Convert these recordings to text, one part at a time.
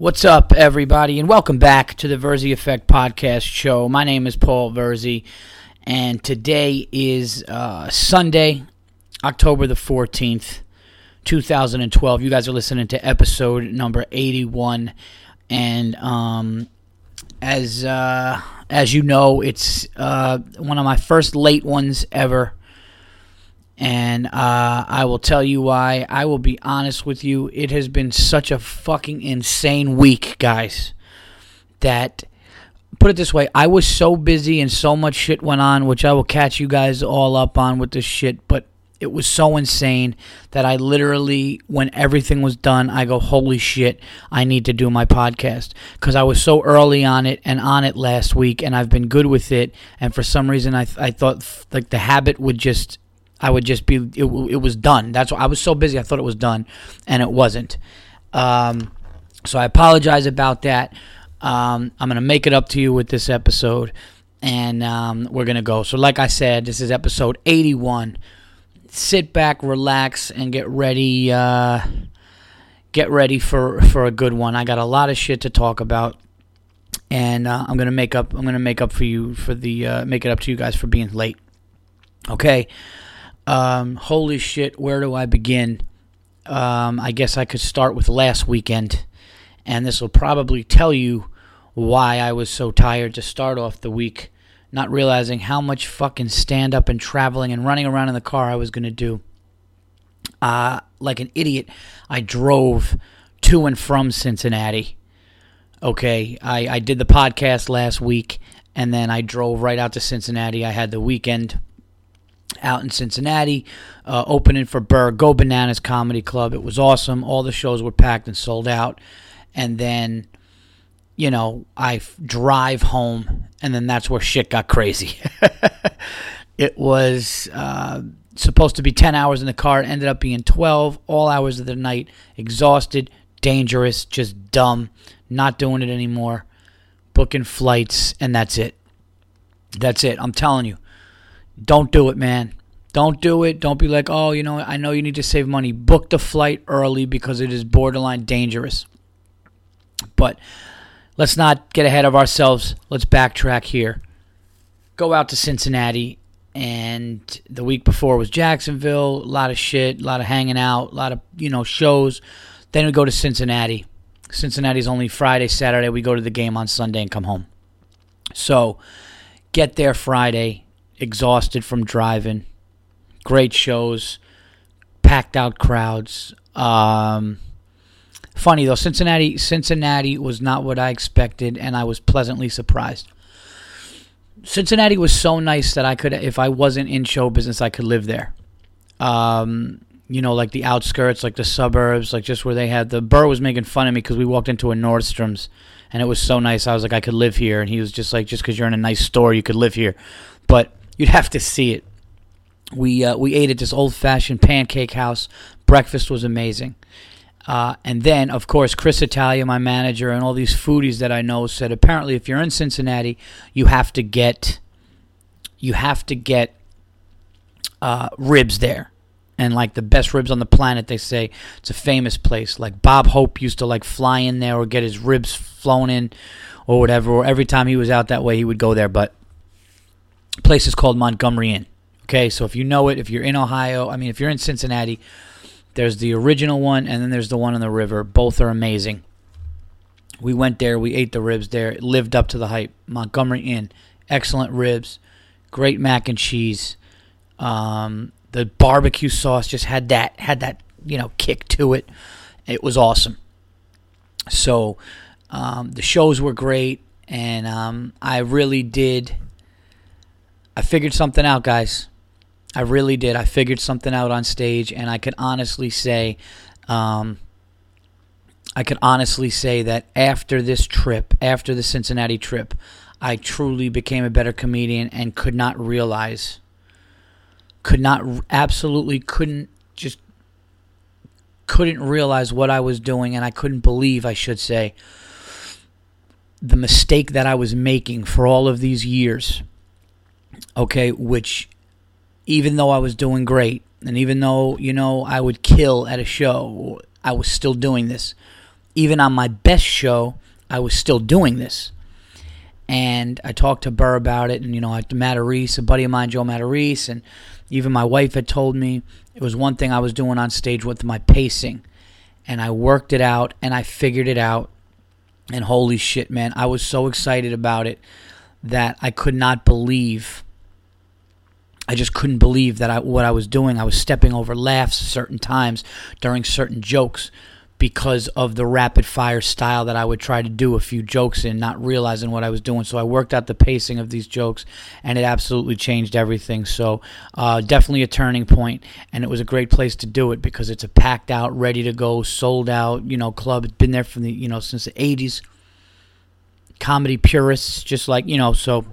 What's up, everybody, and welcome back to the Verzi Effect Podcast Show. My name is Paul Verzi, and today is uh, Sunday, October the 14th, 2012. You guys are listening to episode number 81, and um, as uh, as you know, it's uh, one of my first late ones ever and uh, I will tell you why. I will be honest with you. It has been such a fucking insane week, guys, that put it this way I was so busy and so much shit went on, which I will catch you guys all up on with this shit, but it was so insane that I literally, when everything was done, I go, holy shit, I need to do my podcast. Because I was so early on it and on it last week, and I've been good with it. And for some reason, I, I thought like the habit would just I would just be it, it was done. That's why I was so busy. I thought it was done, and it wasn't. Um, so I apologize about that. Um, I'm gonna make it up to you with this episode, and um, we're gonna go. So, like I said, this is episode 81. Sit back, relax, and get ready. Uh, get ready for for a good one. I got a lot of shit to talk about, and uh, I'm gonna make up. I'm gonna make up for you for the uh, make it up to you guys for being late. Okay. Um, holy shit, where do I begin? Um, I guess I could start with last weekend, and this will probably tell you why I was so tired to start off the week, not realizing how much fucking stand up and traveling and running around in the car I was going to do. Uh, like an idiot, I drove to and from Cincinnati. Okay, I, I did the podcast last week, and then I drove right out to Cincinnati. I had the weekend out in Cincinnati, uh, opening for Burr, Go Bananas Comedy Club. It was awesome. All the shows were packed and sold out. And then, you know, I f- drive home, and then that's where shit got crazy. it was uh, supposed to be 10 hours in the car. It ended up being 12, all hours of the night, exhausted, dangerous, just dumb, not doing it anymore, booking flights, and that's it. That's it. I'm telling you don't do it, man. Don't do it. Don't be like, oh, you know, I know you need to save money. Book the flight early because it is borderline dangerous. But let's not get ahead of ourselves. Let's backtrack here. Go out to Cincinnati, and the week before was Jacksonville. A lot of shit, a lot of hanging out, a lot of, you know, shows. Then we go to Cincinnati. Cincinnati's only Friday, Saturday. We go to the game on Sunday and come home. So get there Friday exhausted from driving. Great shows, packed out crowds. Um, funny though, Cincinnati Cincinnati was not what I expected, and I was pleasantly surprised. Cincinnati was so nice that I could, if I wasn't in show business, I could live there. Um, you know, like the outskirts, like the suburbs, like just where they had the Burr was making fun of me because we walked into a Nordstrom's and it was so nice. I was like, I could live here, and he was just like, just because you're in a nice store, you could live here. But You'd have to see it. We uh, we ate at this old fashioned pancake house. Breakfast was amazing. Uh, and then, of course, Chris Italia, my manager, and all these foodies that I know said apparently if you're in Cincinnati, you have to get you have to get uh, ribs there, and like the best ribs on the planet. They say it's a famous place. Like Bob Hope used to like fly in there or get his ribs flown in, or whatever. Or every time he was out that way, he would go there. But place is called Montgomery Inn. Okay, so if you know it, if you're in Ohio, I mean, if you're in Cincinnati, there's the original one and then there's the one on the river. Both are amazing. We went there, we ate the ribs there, it lived up to the hype. Montgomery Inn, excellent ribs, great mac and cheese. Um, the barbecue sauce just had that had that you know kick to it. It was awesome. So um, the shows were great, and um, I really did I figured something out, guys. I really did. I figured something out on stage, and I could honestly say, um, I could honestly say that after this trip, after the Cincinnati trip, I truly became a better comedian and could not realize, could not, absolutely couldn't, just couldn't realize what I was doing, and I couldn't believe, I should say, the mistake that I was making for all of these years okay, which even though I was doing great, and even though, you know, I would kill at a show, I was still doing this. even on my best show, I was still doing this. And I talked to Burr about it, and you know, Matarese, a buddy of mine, Joe Matarese, and even my wife had told me it was one thing I was doing on stage with my pacing. And I worked it out and I figured it out. And holy shit, man, I was so excited about it that I could not believe I just couldn't believe that I, what I was doing. I was stepping over laughs certain times during certain jokes because of the rapid fire style that I would try to do a few jokes in, not realizing what I was doing. So I worked out the pacing of these jokes, and it absolutely changed everything. So uh, definitely a turning point, and it was a great place to do it because it's a packed out, ready to go, sold out, you know, club. It's been there from the you know since the '80s. Comedy purists, just like you know, so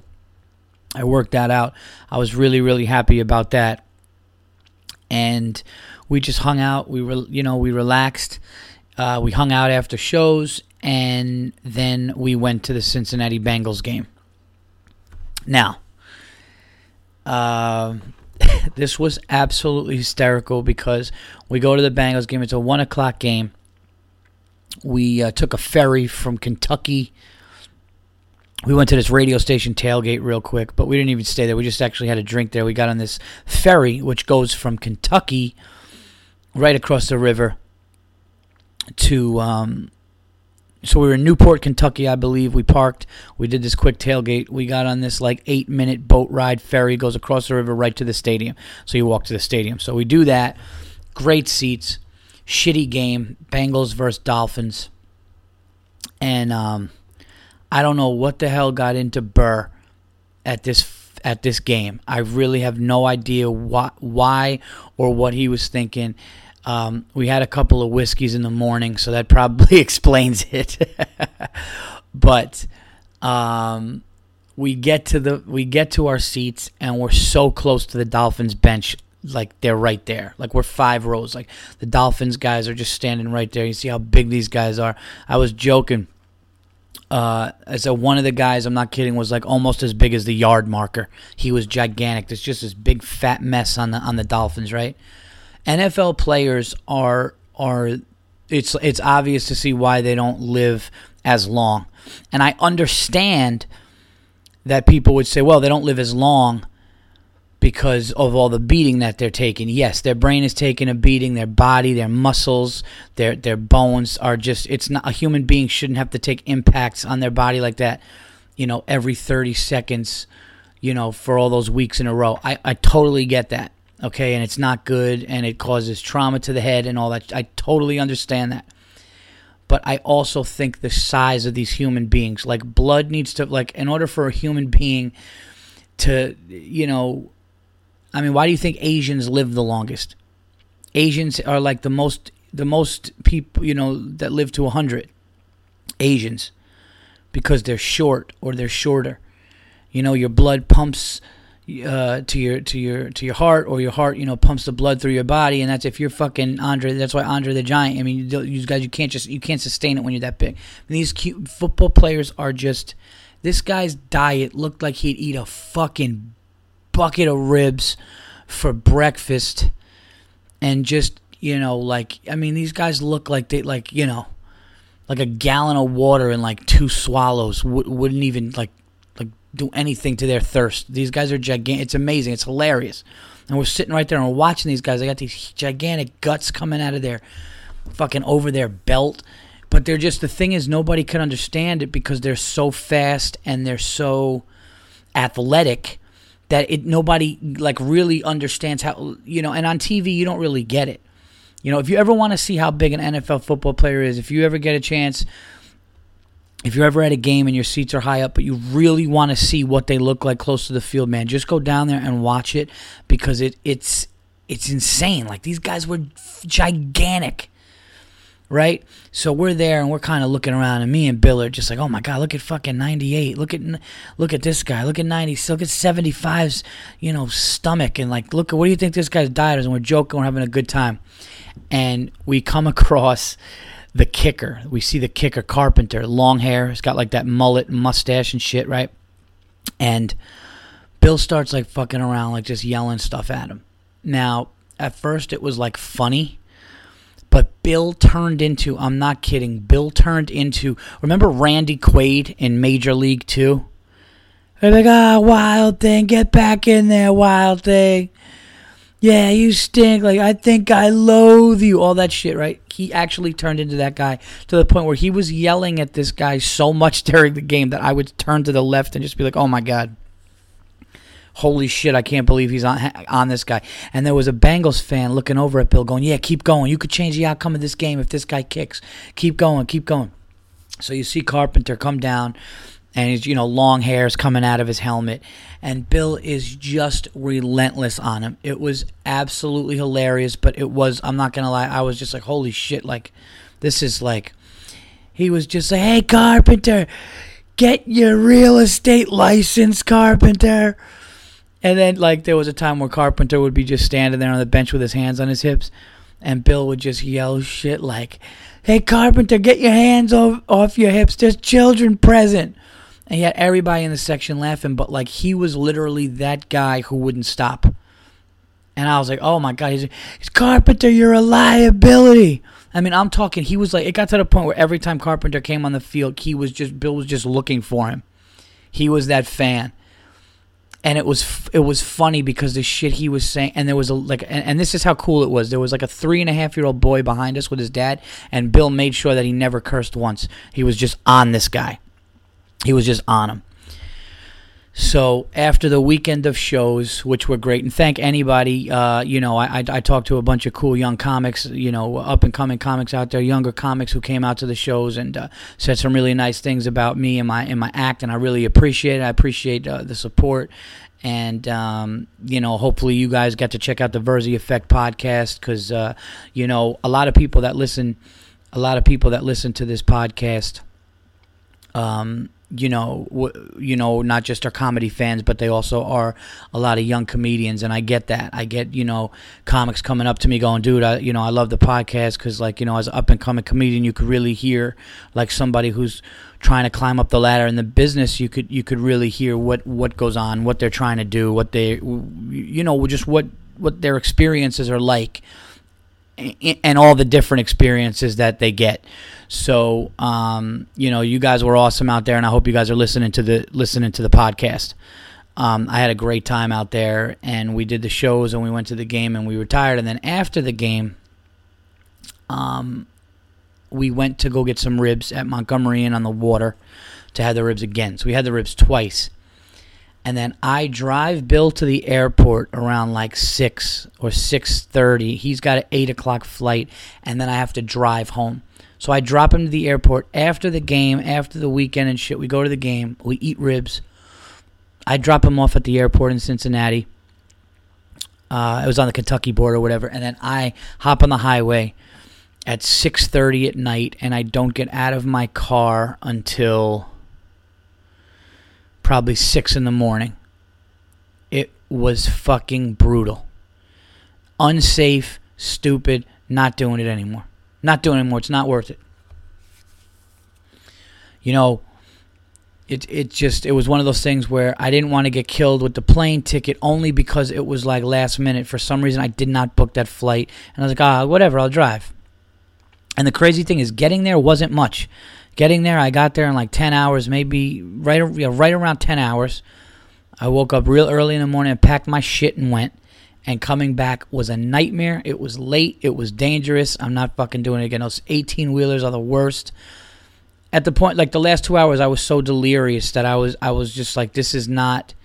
I worked that out. I was really, really happy about that. And we just hung out. We were, you know, we relaxed. Uh, we hung out after shows, and then we went to the Cincinnati Bengals game. Now, uh, this was absolutely hysterical because we go to the Bengals game. It's a one o'clock game. We uh, took a ferry from Kentucky we went to this radio station tailgate real quick, but we didn't even stay there. We just actually had a drink there. We got on this ferry, which goes from Kentucky right across the river to. Um, so we were in Newport, Kentucky, I believe. We parked. We did this quick tailgate. We got on this like eight minute boat ride ferry, goes across the river right to the stadium. So you walk to the stadium. So we do that. Great seats. Shitty game. Bengals versus Dolphins. And um, I don't know what the hell got into Burr at this at this game. I really have no idea what, why or what he was thinking. Um, we had a couple of whiskeys in the morning, so that probably explains it. but um, we get to the we get to our seats, and we're so close to the Dolphins bench, like they're right there. Like we're five rows. Like the Dolphins guys are just standing right there. You see how big these guys are. I was joking uh, so one of the guys, I'm not kidding, was like almost as big as the yard marker. He was gigantic. There's just this big fat mess on the on the Dolphins, right? NFL players are are it's it's obvious to see why they don't live as long. And I understand that people would say, well, they don't live as long because of all the beating that they're taking. Yes, their brain is taking a beating, their body, their muscles, their their bones are just it's not a human being shouldn't have to take impacts on their body like that, you know, every 30 seconds, you know, for all those weeks in a row. I I totally get that. Okay, and it's not good and it causes trauma to the head and all that. I totally understand that. But I also think the size of these human beings, like blood needs to like in order for a human being to, you know, I mean, why do you think Asians live the longest? Asians are like the most the most people you know that live to 100 Asians because they're short or they're shorter. You know, your blood pumps uh, to your to your to your heart, or your heart, you know, pumps the blood through your body, and that's if you're fucking Andre. That's why Andre the Giant. I mean, you guys, you can't just you can't sustain it when you're that big. And these cute football players are just. This guy's diet looked like he'd eat a fucking bucket of ribs for breakfast and just, you know, like, I mean, these guys look like they, like, you know, like a gallon of water and like two swallows w- wouldn't even, like, like do anything to their thirst. These guys are gigantic. It's amazing. It's hilarious. And we're sitting right there and we're watching these guys. They got these gigantic guts coming out of their fucking over their belt. But they're just the thing is nobody can understand it because they're so fast and they're so athletic that it nobody like really understands how you know and on TV you don't really get it. You know, if you ever want to see how big an NFL football player is, if you ever get a chance if you're ever at a game and your seats are high up, but you really want to see what they look like close to the field, man, just go down there and watch it because it it's it's insane. Like these guys were gigantic right? So we're there and we're kind of looking around, and me and Bill are just like, "Oh my god, look at fucking 98! Look at look at this guy! Look at 90! Look at 75's, you know, stomach!" And like, look at what do you think this guy's diet is? And we're joking, we're having a good time, and we come across the kicker. We see the kicker, Carpenter, long hair. He's got like that mullet, mustache, and shit, right? And Bill starts like fucking around, like just yelling stuff at him. Now, at first, it was like funny But Bill turned into, I'm not kidding, Bill turned into, remember Randy Quaid in Major League 2? They're like, ah, wild thing, get back in there, wild thing. Yeah, you stink. Like, I think I loathe you. All that shit, right? He actually turned into that guy to the point where he was yelling at this guy so much during the game that I would turn to the left and just be like, oh my God holy shit, I can't believe he's on on this guy. And there was a Bengals fan looking over at Bill, going, "Yeah, keep going. You could change the outcome of this game if this guy kicks. Keep going, keep going." So you see Carpenter come down, and he's you know long hairs coming out of his helmet, and Bill is just relentless on him. It was absolutely hilarious, but it was I'm not gonna lie, I was just like, holy shit, like this is like. He was just like, "Hey, Carpenter, get your real estate license, Carpenter." And then like there was a time where Carpenter would be just standing there on the bench with his hands on his hips, and Bill would just yell shit like, "Hey Carpenter, get your hands off off your hips. There's children present." And he had everybody in the section laughing, but like he was literally that guy who wouldn't stop. And I was like, "Oh my god, he's, he's Carpenter, you're a liability." I mean, I'm talking. He was like, it got to the point where every time Carpenter came on the field, he was just Bill was just looking for him. He was that fan and it was it was funny because the shit he was saying and there was a like and, and, this is how cool it was. There was like a three and a half year old boy behind us with his dad and bill made sure that he never cursed once. He was just on this guy. He was just on him so after the weekend of shows, which were great, and thank anybody, uh, you know, I, I, I, talked to a bunch of cool young comics, you know, up and coming comics out there, younger comics who came out to the shows and uh, said some really nice things about me and my and my act, and I really appreciate it. I appreciate uh, the support, and um, you know, hopefully you guys got to check out the Verzi Effect podcast because uh, you know a lot of people that listen, a lot of people that listen to this podcast. Um, you know, w- you know, not just our comedy fans, but they also are a lot of young comedians, and I get that. I get you know comics coming up to me going, "Dude, I you know I love the podcast because like you know as an up and coming comedian, you could really hear like somebody who's trying to climb up the ladder in the business. You could you could really hear what what goes on, what they're trying to do, what they you know just what what their experiences are like." And all the different experiences that they get. So, um, you know, you guys were awesome out there, and I hope you guys are listening to the listening to the podcast. Um, I had a great time out there, and we did the shows, and we went to the game, and we retired. And then after the game, um, we went to go get some ribs at Montgomery Inn on the water to have the ribs again. So we had the ribs twice and then I drive Bill to the airport around like six or six thirty. He's got an eight o'clock flight, and then I have to drive home. So I drop him to the airport after the game, after the weekend and shit. We go to the game, we eat ribs. I drop him off at the airport in Cincinnati. Uh, it was on the Kentucky border or whatever, and then I hop on the highway at six thirty at night, and I don't get out of my car until probably six in the morning. It was fucking brutal. Unsafe, stupid, not doing it anymore. Not doing it anymore. It's not worth it. You know, it it just it was one of those things where I didn't want to get killed with the plane ticket only because it was like last minute. For some reason, I did not book that flight, and I was like, ah, whatever, I'll drive. And the crazy thing is, getting there wasn't much. Getting there, I got there in like 10 hours, maybe right, you know, right around 10 hours. I woke up real early in the morning and packed my shit and went. And coming back was a nightmare. It was late. It was dangerous. I'm not fucking doing it again. Those 18 wheelers are the worst. At the point, like the last two hours, I was so delirious that I was, I was just like, this is not.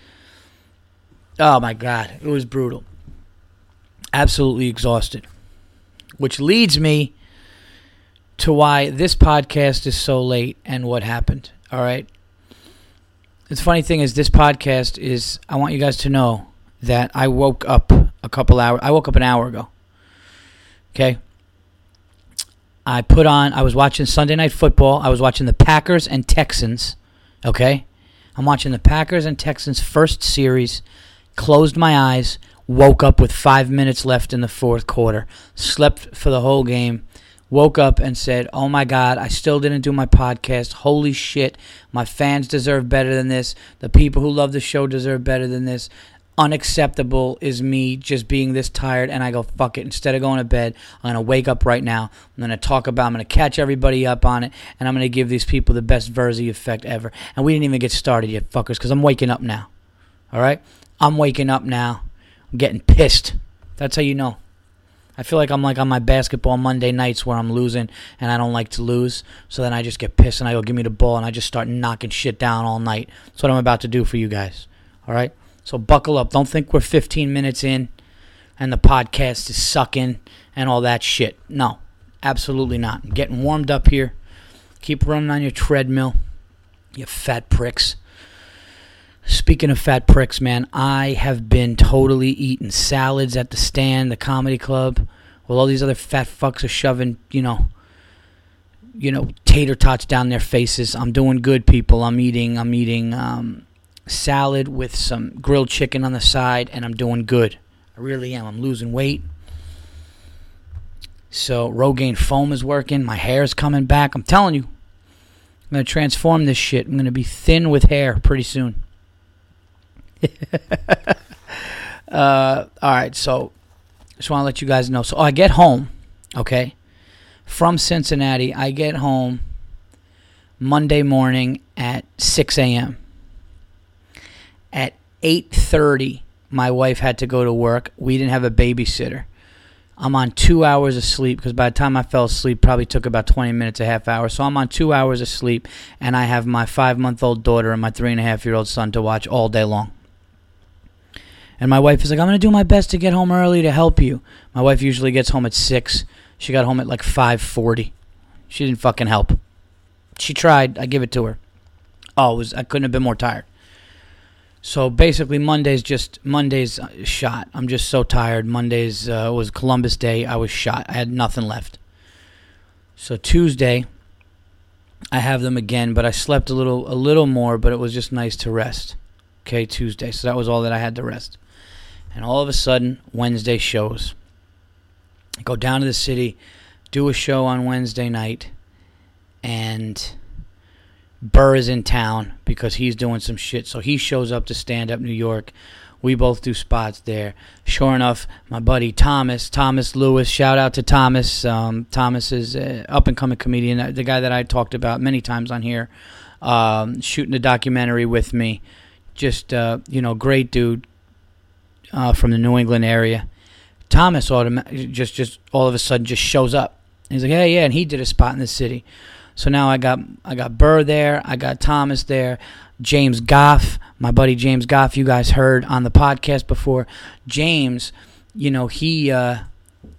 Oh my god, it was brutal. Absolutely exhausted. Which leads me to why this podcast is so late and what happened. All right. The funny thing is, this podcast is. I want you guys to know that I woke up a couple hours. I woke up an hour ago. Okay. I put on. I was watching Sunday Night Football. I was watching the Packers and Texans. Okay. I'm watching the Packers and Texans first series. Closed my eyes. Woke up with five minutes left in the fourth quarter. Slept for the whole game woke up and said, Oh my God, I still didn't do my podcast. Holy shit, my fans deserve better than this. The people who love the show deserve better than this. unacceptable is me just being this tired and I go, fuck it. Instead of going to bed, I'm going to wake up right now. I'm going to talk about, I'm going to catch everybody up on it, and I'm going to give these people the best Verzi effect ever. And we didn't even get started yet, fuckers, because I'm waking up now. All right? I'm waking up now. I'm getting pissed. That's how you know. I feel like I'm like on my basketball Monday nights where I'm losing and I don't like to lose. So then I just get pissed and I go, give me the ball, and I just start knocking shit down all night. That's what I'm about to do for you guys. All right? So buckle up. Don't think we're 15 minutes in and the podcast is sucking and all that shit. No, absolutely not. I'm getting warmed up here. Keep running on your treadmill, you fat pricks. Speaking of fat pricks, man, I have been totally eating salads at the stand, the comedy club, while all these other fat fucks are shoving, you know, you know, tater tots down their faces. I'm doing good, people. I'm eating. I'm eating. Um, salad with some grilled chicken on the side, and I'm doing good. I really am. I'm losing weight. So Rogaine foam is working. My hair is coming back. I'm telling you, I'm gonna transform this shit. I'm gonna be thin with hair pretty soon. uh, all right, so just want to let you guys know. So I get home, okay, from Cincinnati. I get home Monday morning at 6 a.m. At 8:30, my wife had to go to work. We didn't have a babysitter. I'm on two hours of sleep because by the time I fell asleep, probably took about 20 minutes, a half hour. So I'm on two hours of sleep, and I have my five month old daughter and my three and a half year old son to watch all day long. And my wife is like, I'm going to do my best to get home early to help you. My wife usually gets home at 6. She got home at like 5:40. She didn't fucking help. She tried. I give it to her. Oh, was I couldn't have been more tired. So basically, Monday's just Monday's uh, shot. I'm just so tired. Monday's uh, was Columbus Day. I was shot. I had nothing left. So Tuesday, I have them again, but I slept a little a little more. But it was just nice to rest. Okay, Tuesday. So that was all that I had to rest. And all of a sudden, Wednesday shows. I go down to the city, do a show on Wednesday night, and Burr is in town because he's doing some shit. So he shows up to stand up New York. We both do spots there. Sure enough, my buddy Thomas, Thomas Lewis, shout out to Thomas. Um, Thomas is up and coming comedian, uh, the guy that I talked about many times on here, um, shooting a documentary with me. Just, uh, you know, great dude uh, from the New England area. Thomas just, just all of a sudden just shows up. He's like, hey, yeah, and he did a spot in the city. So now I got I got Burr there, I got Thomas there, James Goff, my buddy James Goff. You guys heard on the podcast before. James, you know he uh,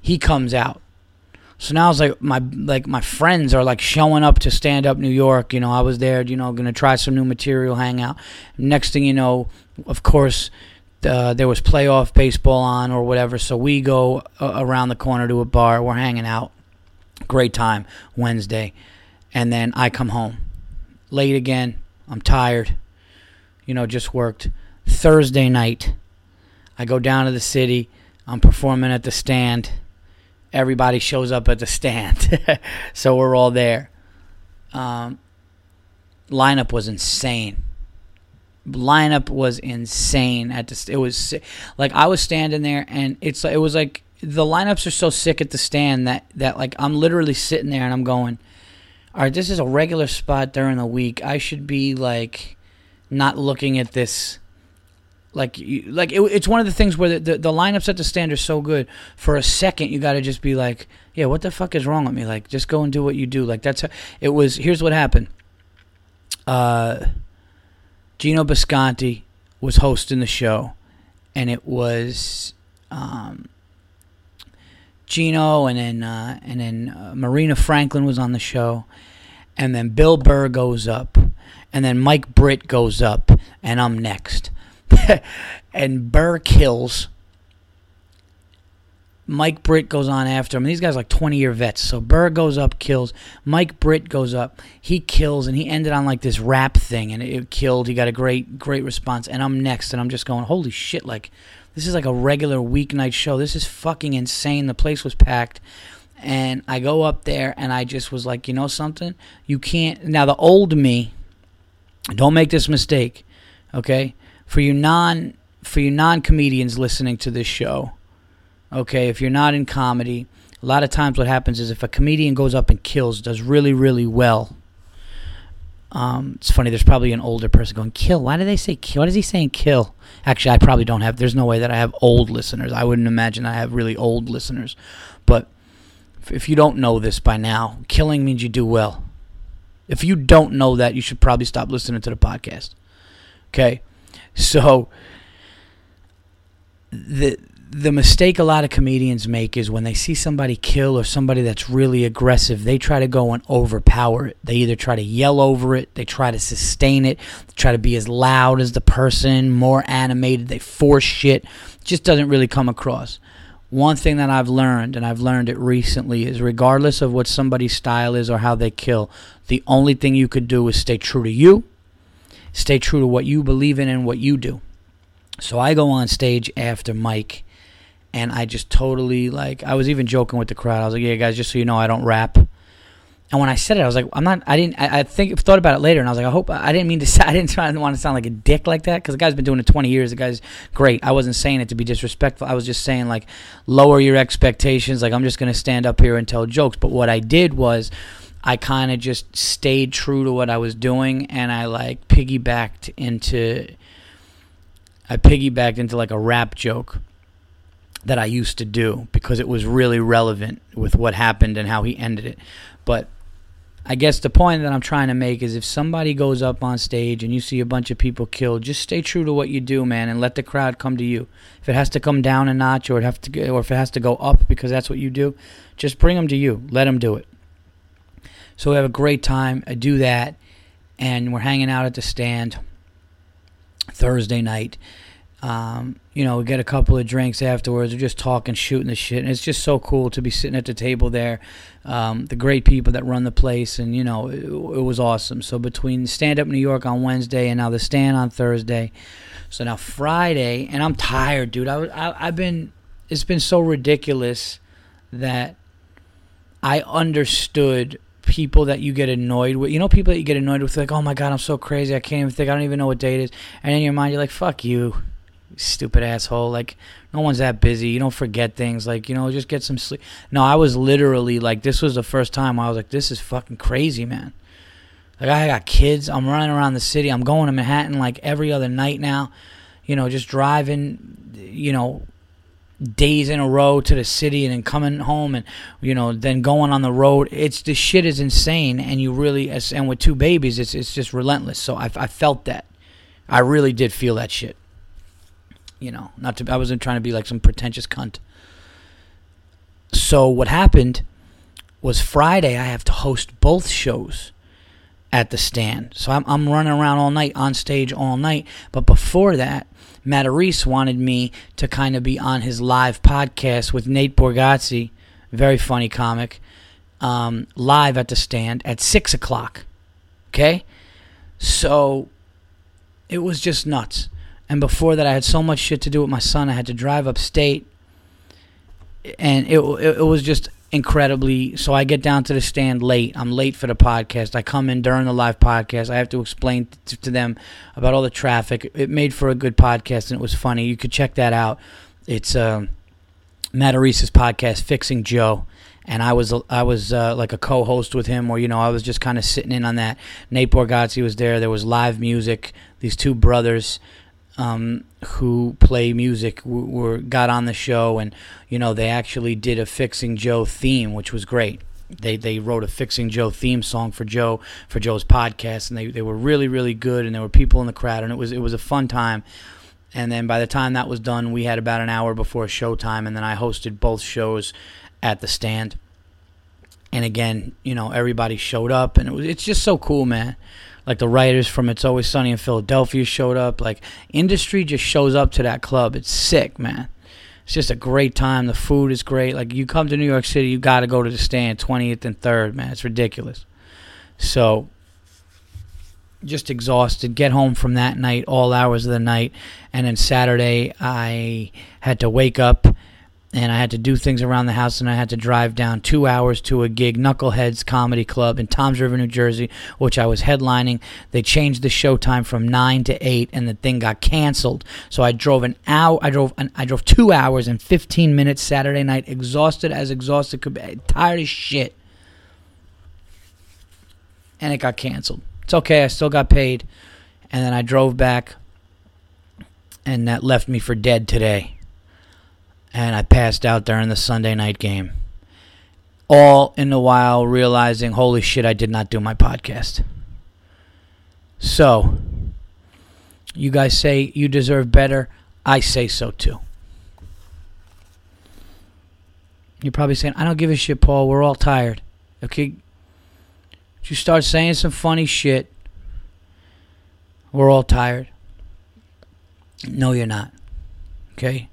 he comes out. So now it's like my like my friends are like showing up to stand up New York. You know I was there. You know gonna try some new material, hang out. Next thing you know, of course. Uh, there was playoff baseball on or whatever, so we go uh, around the corner to a bar. We're hanging out. Great time Wednesday and then I come home late again. I'm tired. You know, just worked. Thursday night, I go down to the city. I'm performing at the stand. Everybody shows up at the stand. so we're all there. Um, lineup was insane. Lineup was insane at the. It was like I was standing there, and it's it was like the lineups are so sick at the stand that that like I'm literally sitting there and I'm going all right, this is a regular spot during the week. I should be like not looking at this. Like, like it, it's one of the things where the, the, the lineups at the stand are so good. For a second, you got to just be like, yeah, what the fuck is wrong with me? Like, just go and do what you do. Like, that's how, it was. Here's what happened. Uh, Gino Bisconti was hosting the show, and it was um, Gino, and then uh, and then uh, Marina Franklin was on the show, and then Bill Burr goes up, and then Mike Britt goes up, and I'm next, and Burr kills. Mike Britt goes on after him. These guys are like 20 year vets. So Burr goes up, kills. Mike Britt goes up. He kills, and he ended on like this rap thing, and it killed. He got a great, great response. And I'm next, and I'm just going, holy shit! Like this is like a regular weeknight show. This is fucking insane. The place was packed. And I go up there and I just was like, you know something? You can't. Now, the old me, don't make this mistake, okay? For you non for you non comedians listening to this show, okay, if you're not in comedy, a lot of times what happens is if a comedian goes up and kills, does really, really well. Um, it's funny. There's probably an older person going, "Kill." Why do they say kill? What is he saying? Kill. Actually, I probably don't have. There's no way that I have old listeners. I wouldn't imagine I have really old listeners. But if you don't know this by now, killing means you do well. If you don't know that, you should probably stop listening to the podcast. Okay, so the the mistake a lot of comedians make is when they see somebody kill or somebody that's really aggressive, they try to go and overpower it. They either try to yell over it, they try to sustain it, they try to be as loud as the person, more animated, they force shit. It just doesn't really come across. One thing that I've learned, and I've learned it recently, is regardless of what somebody's style is or how they kill, the only thing you could do is stay true to you, stay true to what you believe in and what you do. So I go on stage after Mike and I just totally like I was even joking with the crowd. I was like, "Yeah, guys, just so you know, I don't rap." And when I said it, I was like, "I'm not. I didn't. I, I think thought about it later, and I was like, I hope I didn't mean to. I didn't try to want to sound like a dick like that because the guy's been doing it 20 years. The guy's great. I wasn't saying it to be disrespectful. I was just saying like, lower your expectations. Like I'm just gonna stand up here and tell jokes. But what I did was. I kind of just stayed true to what I was doing, and I like piggybacked into. I piggybacked into like a rap joke that I used to do because it was really relevant with what happened and how he ended it. But I guess the point that I'm trying to make is if somebody goes up on stage and you see a bunch of people killed, just stay true to what you do, man, and let the crowd come to you. If it has to come down a notch or it have to or if it has to go up because that's what you do, just bring them to you. Let them do it. So we have a great time. I do that and we're hanging out at the stand Thursday night um, you know, we get a couple of drinks afterwards. We're just talking, shooting the shit, and it's just so cool to be sitting at the table there. Um, the great people that run the place, and you know, it, it was awesome. So between Stand Up New York on Wednesday and now the Stand on Thursday, so now Friday, and I'm tired, dude. I, I I've been, it's been so ridiculous that I understood people that you get annoyed with. You know, people that you get annoyed with, like, oh my god, I'm so crazy, I can't even think, I don't even know what day it is. And in your mind, you're like, fuck you stupid asshole. Like, no one's that busy. You don't forget things. Like, you know, just get some sleep. No, I was literally like, this was the first time I was like, this is fucking crazy, man. Like, I got kids. I'm running around the city. I'm going to Manhattan like every other night now. You know, just driving, you know, days in a row to the city and then coming home and, you know, then going on the road. It's the shit is insane. And you really, and with two babies, it's, it's just relentless. So I, I felt that. I really did feel that shit you know, not to I wasn't trying to be like some pretentious cunt. So what happened was Friday I have to host both shows at the stand. So I'm I'm running around all night on stage all night, but before that, Matarese wanted me to kind of be on his live podcast with Nate Bargatze, very funny comic, um, live at the stand at six o'clock. Okay, so it was just nuts. And before that, I had so much shit to do with my son. I had to drive upstate, and it it, it was just incredibly. So I get down to the stand late. I'm late for the podcast. I come in during the live podcast. I have to explain to, to them about all the traffic. It made for a good podcast, and it was funny. You could check that out. It's uh, Matarese's podcast, Fixing Joe and I was I was uh, like a co-host with him, or you know I was just kind of sitting in on that. Nate Bargatze was there. There was live music. These two brothers um, who play music were got on the show, and you know they actually did a Fixing Joe theme, which was great. They they wrote a Fixing Joe theme song for Joe for Joe's podcast, and they, they were really really good, and there were people in the crowd, and it was it was a fun time. And then by the time that was done, we had about an hour before showtime, and then I hosted both shows at the stand. And again, you know, everybody showed up, and it was it's just so cool, man like the writers from It's Always Sunny in Philadelphia showed up. Like industry just shows up to that club. It's sick, man. It's just a great time. The food is great. Like you come to New York City, you got to go to the stand 20th and 3rd, man. It's ridiculous. So just exhausted. Get home from that night, all hours of the night, and then Saturday I had to wake up and I had to do things around the house, and I had to drive down two hours to a gig, Knuckleheads Comedy Club in Toms River, New Jersey, which I was headlining. They changed the show time from nine to eight, and the thing got canceled. So I drove an hour. I drove. An, I drove two hours and fifteen minutes Saturday night, exhausted as exhausted could be, tired as shit, and it got canceled. It's okay. I still got paid, and then I drove back, and that left me for dead today and I passed out during the Sunday night game. All in the while realizing, holy shit, I did not do my podcast. So, you guys say you deserve better. I say so too. You're probably saying, I don't give a shit, Paul. We're all tired. Okay? You start saying some funny shit. We're all tired. No, you're not. Okay?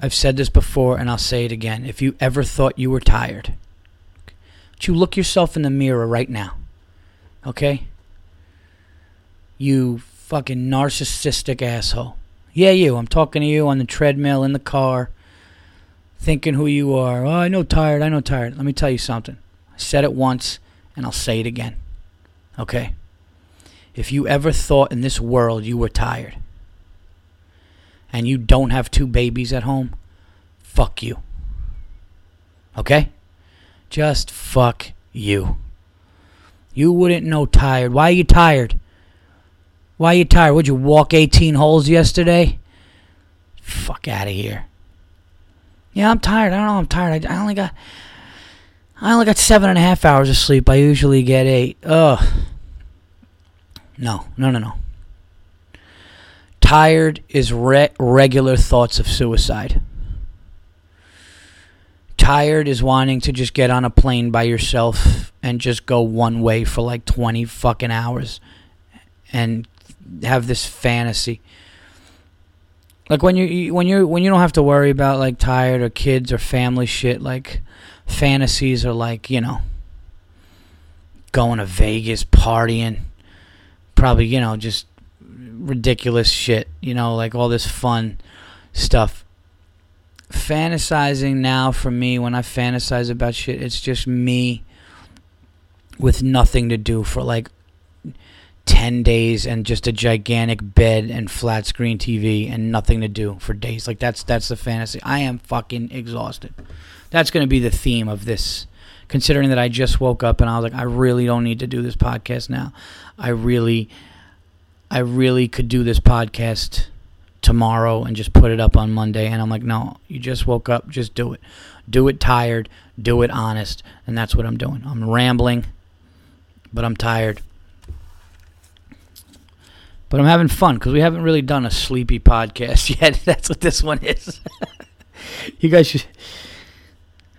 I've said this before and I'll say it again. If you ever thought you were tired, you look yourself in the mirror right now. Okay? You fucking narcissistic asshole. Yeah, you. I'm talking to you on the treadmill in the car, thinking who you are. Oh, I know tired. I know tired. Let me tell you something. I said it once and I'll say it again. Okay? If you ever thought in this world you were tired, and you don't have two babies at home, fuck you. Okay? Just fuck you. You wouldn't know tired. Why are you tired? Why are you tired? Would you walk 18 holes yesterday? Fuck out of here. Yeah, I'm tired. I don't know. I'm tired. I, I only got. I only got seven and a half hours of sleep. I usually get eight. Ugh. No, no, no, no. Tired is re- regular thoughts of suicide. Tired is wanting to just get on a plane by yourself and just go one way for like 20 fucking hours and have this fantasy. Like when you when you when you don't have to worry about like tired or kids or family shit like fantasies are like, you know, going to Vegas partying probably, you know, just ridiculous shit, you know, like all this fun stuff. Fantasizing now for me, when I fantasize about shit, it's just me with nothing to do for like 10 days and just a gigantic bed and flat screen TV and nothing to do for days. Like that's that's the fantasy. I am fucking exhausted. That's going to be the theme of this considering that I just woke up and I was like I really don't need to do this podcast now. I really I really could do this podcast tomorrow and just put it up on Monday. And I'm like, no, you just woke up, just do it. Do it tired, do it honest. And that's what I'm doing. I'm rambling, but I'm tired. But I'm having fun because we haven't really done a sleepy podcast yet. that's what this one is. you guys should.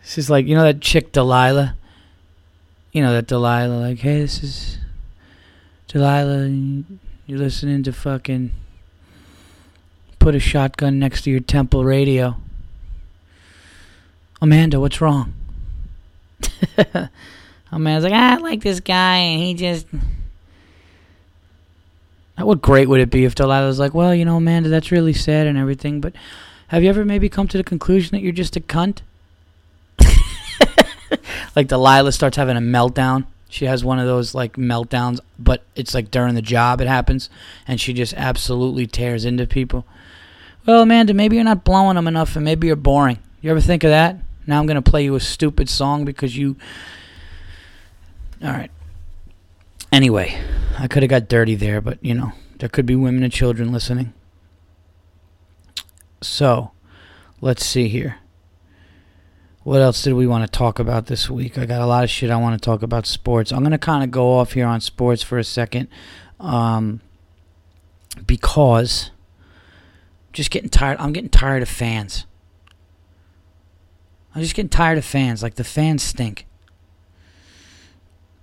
This is like, you know, that chick Delilah? You know, that Delilah, like, hey, this is Delilah. You're listening to fucking put a shotgun next to your temple radio. Amanda, what's wrong? Amanda's like, ah, I like this guy, and he just. What great would it be if Delilah was like, well, you know, Amanda, that's really sad and everything, but have you ever maybe come to the conclusion that you're just a cunt? like Delilah starts having a meltdown she has one of those like meltdowns, but it's like during the job it happens, and she just absolutely tears into people. Well, Amanda, maybe you're not blowing them enough, and maybe you're boring. You ever think of that? Now I'm gonna play you a stupid song because you. All right. Anyway, I could have got dirty there, but you know there could be women and children listening. So, let's see here. What else did we want to talk about this week? I got a lot of shit I want to talk about sports. I'm going to kind of go off here on sports for a second um, because just getting tired. I'm getting tired of fans. I'm just getting tired of fans. Like the fans stink.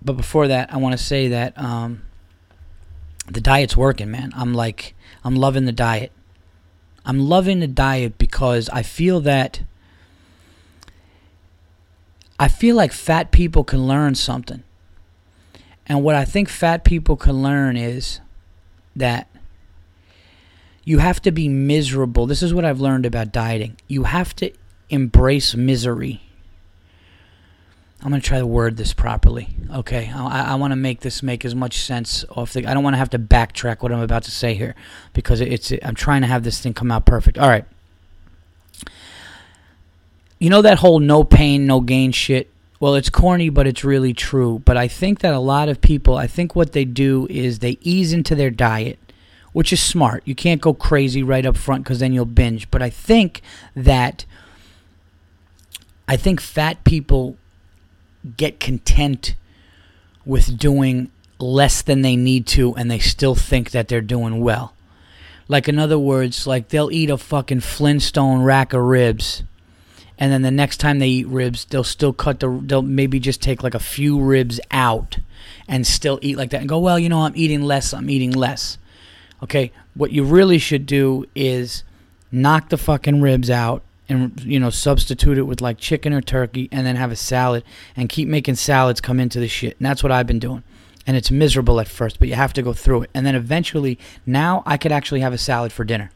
But before that, I want to say that um, the diet's working, man. I'm like, I'm loving the diet. I'm loving the diet because I feel that I feel like fat people can learn something. And what I think fat people can learn is that you have to be miserable. This is what I've learned about dieting. You have to embrace misery. I'm to try to word this properly. Okay, I, I want to make this make as much sense off the. I don't want to have to backtrack what I'm about to say here because it's. I'm trying to have this thing come out perfect. All right. You know that whole no pain, no gain shit. Well, it's corny, but it's really true. But I think that a lot of people, I think what they do is they ease into their diet, which is smart. You can't go crazy right up front because then you'll binge. But I think that I think fat people get content with doing less than they need to and they still think that they're doing well. Like in other words, like they'll eat a fucking Flintstone rack of ribs and then the next time they eat ribs, they'll still cut the they'll maybe just take like a few ribs out and still eat like that and go, "Well, you know, I'm eating less, I'm eating less." Okay? What you really should do is knock the fucking ribs out and you know substitute it with like chicken or turkey and then have a salad and keep making salads come into the shit and that's what i've been doing and it's miserable at first but you have to go through it and then eventually now i could actually have a salad for dinner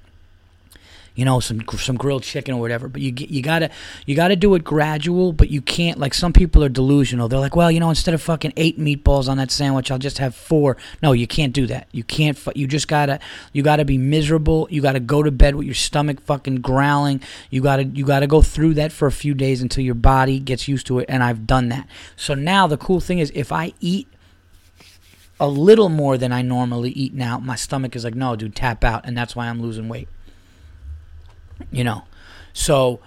you know some some grilled chicken or whatever but you you gotta you gotta do it gradual but you can't like some people are delusional. They're like well you know instead of fucking eight meatballs on that sandwich i'll just have four. No you can't do that. You can't you just gotta you gotta be miserable. You gotta go to bed with your stomach fucking growling. You gotta you gotta go through that for a few days until your body gets used to it and i've done that. So now the cool thing is if i eat a little more than I normally eat now, my stomach is like, no, dude, tap out, and that's why I'm losing weight you know. So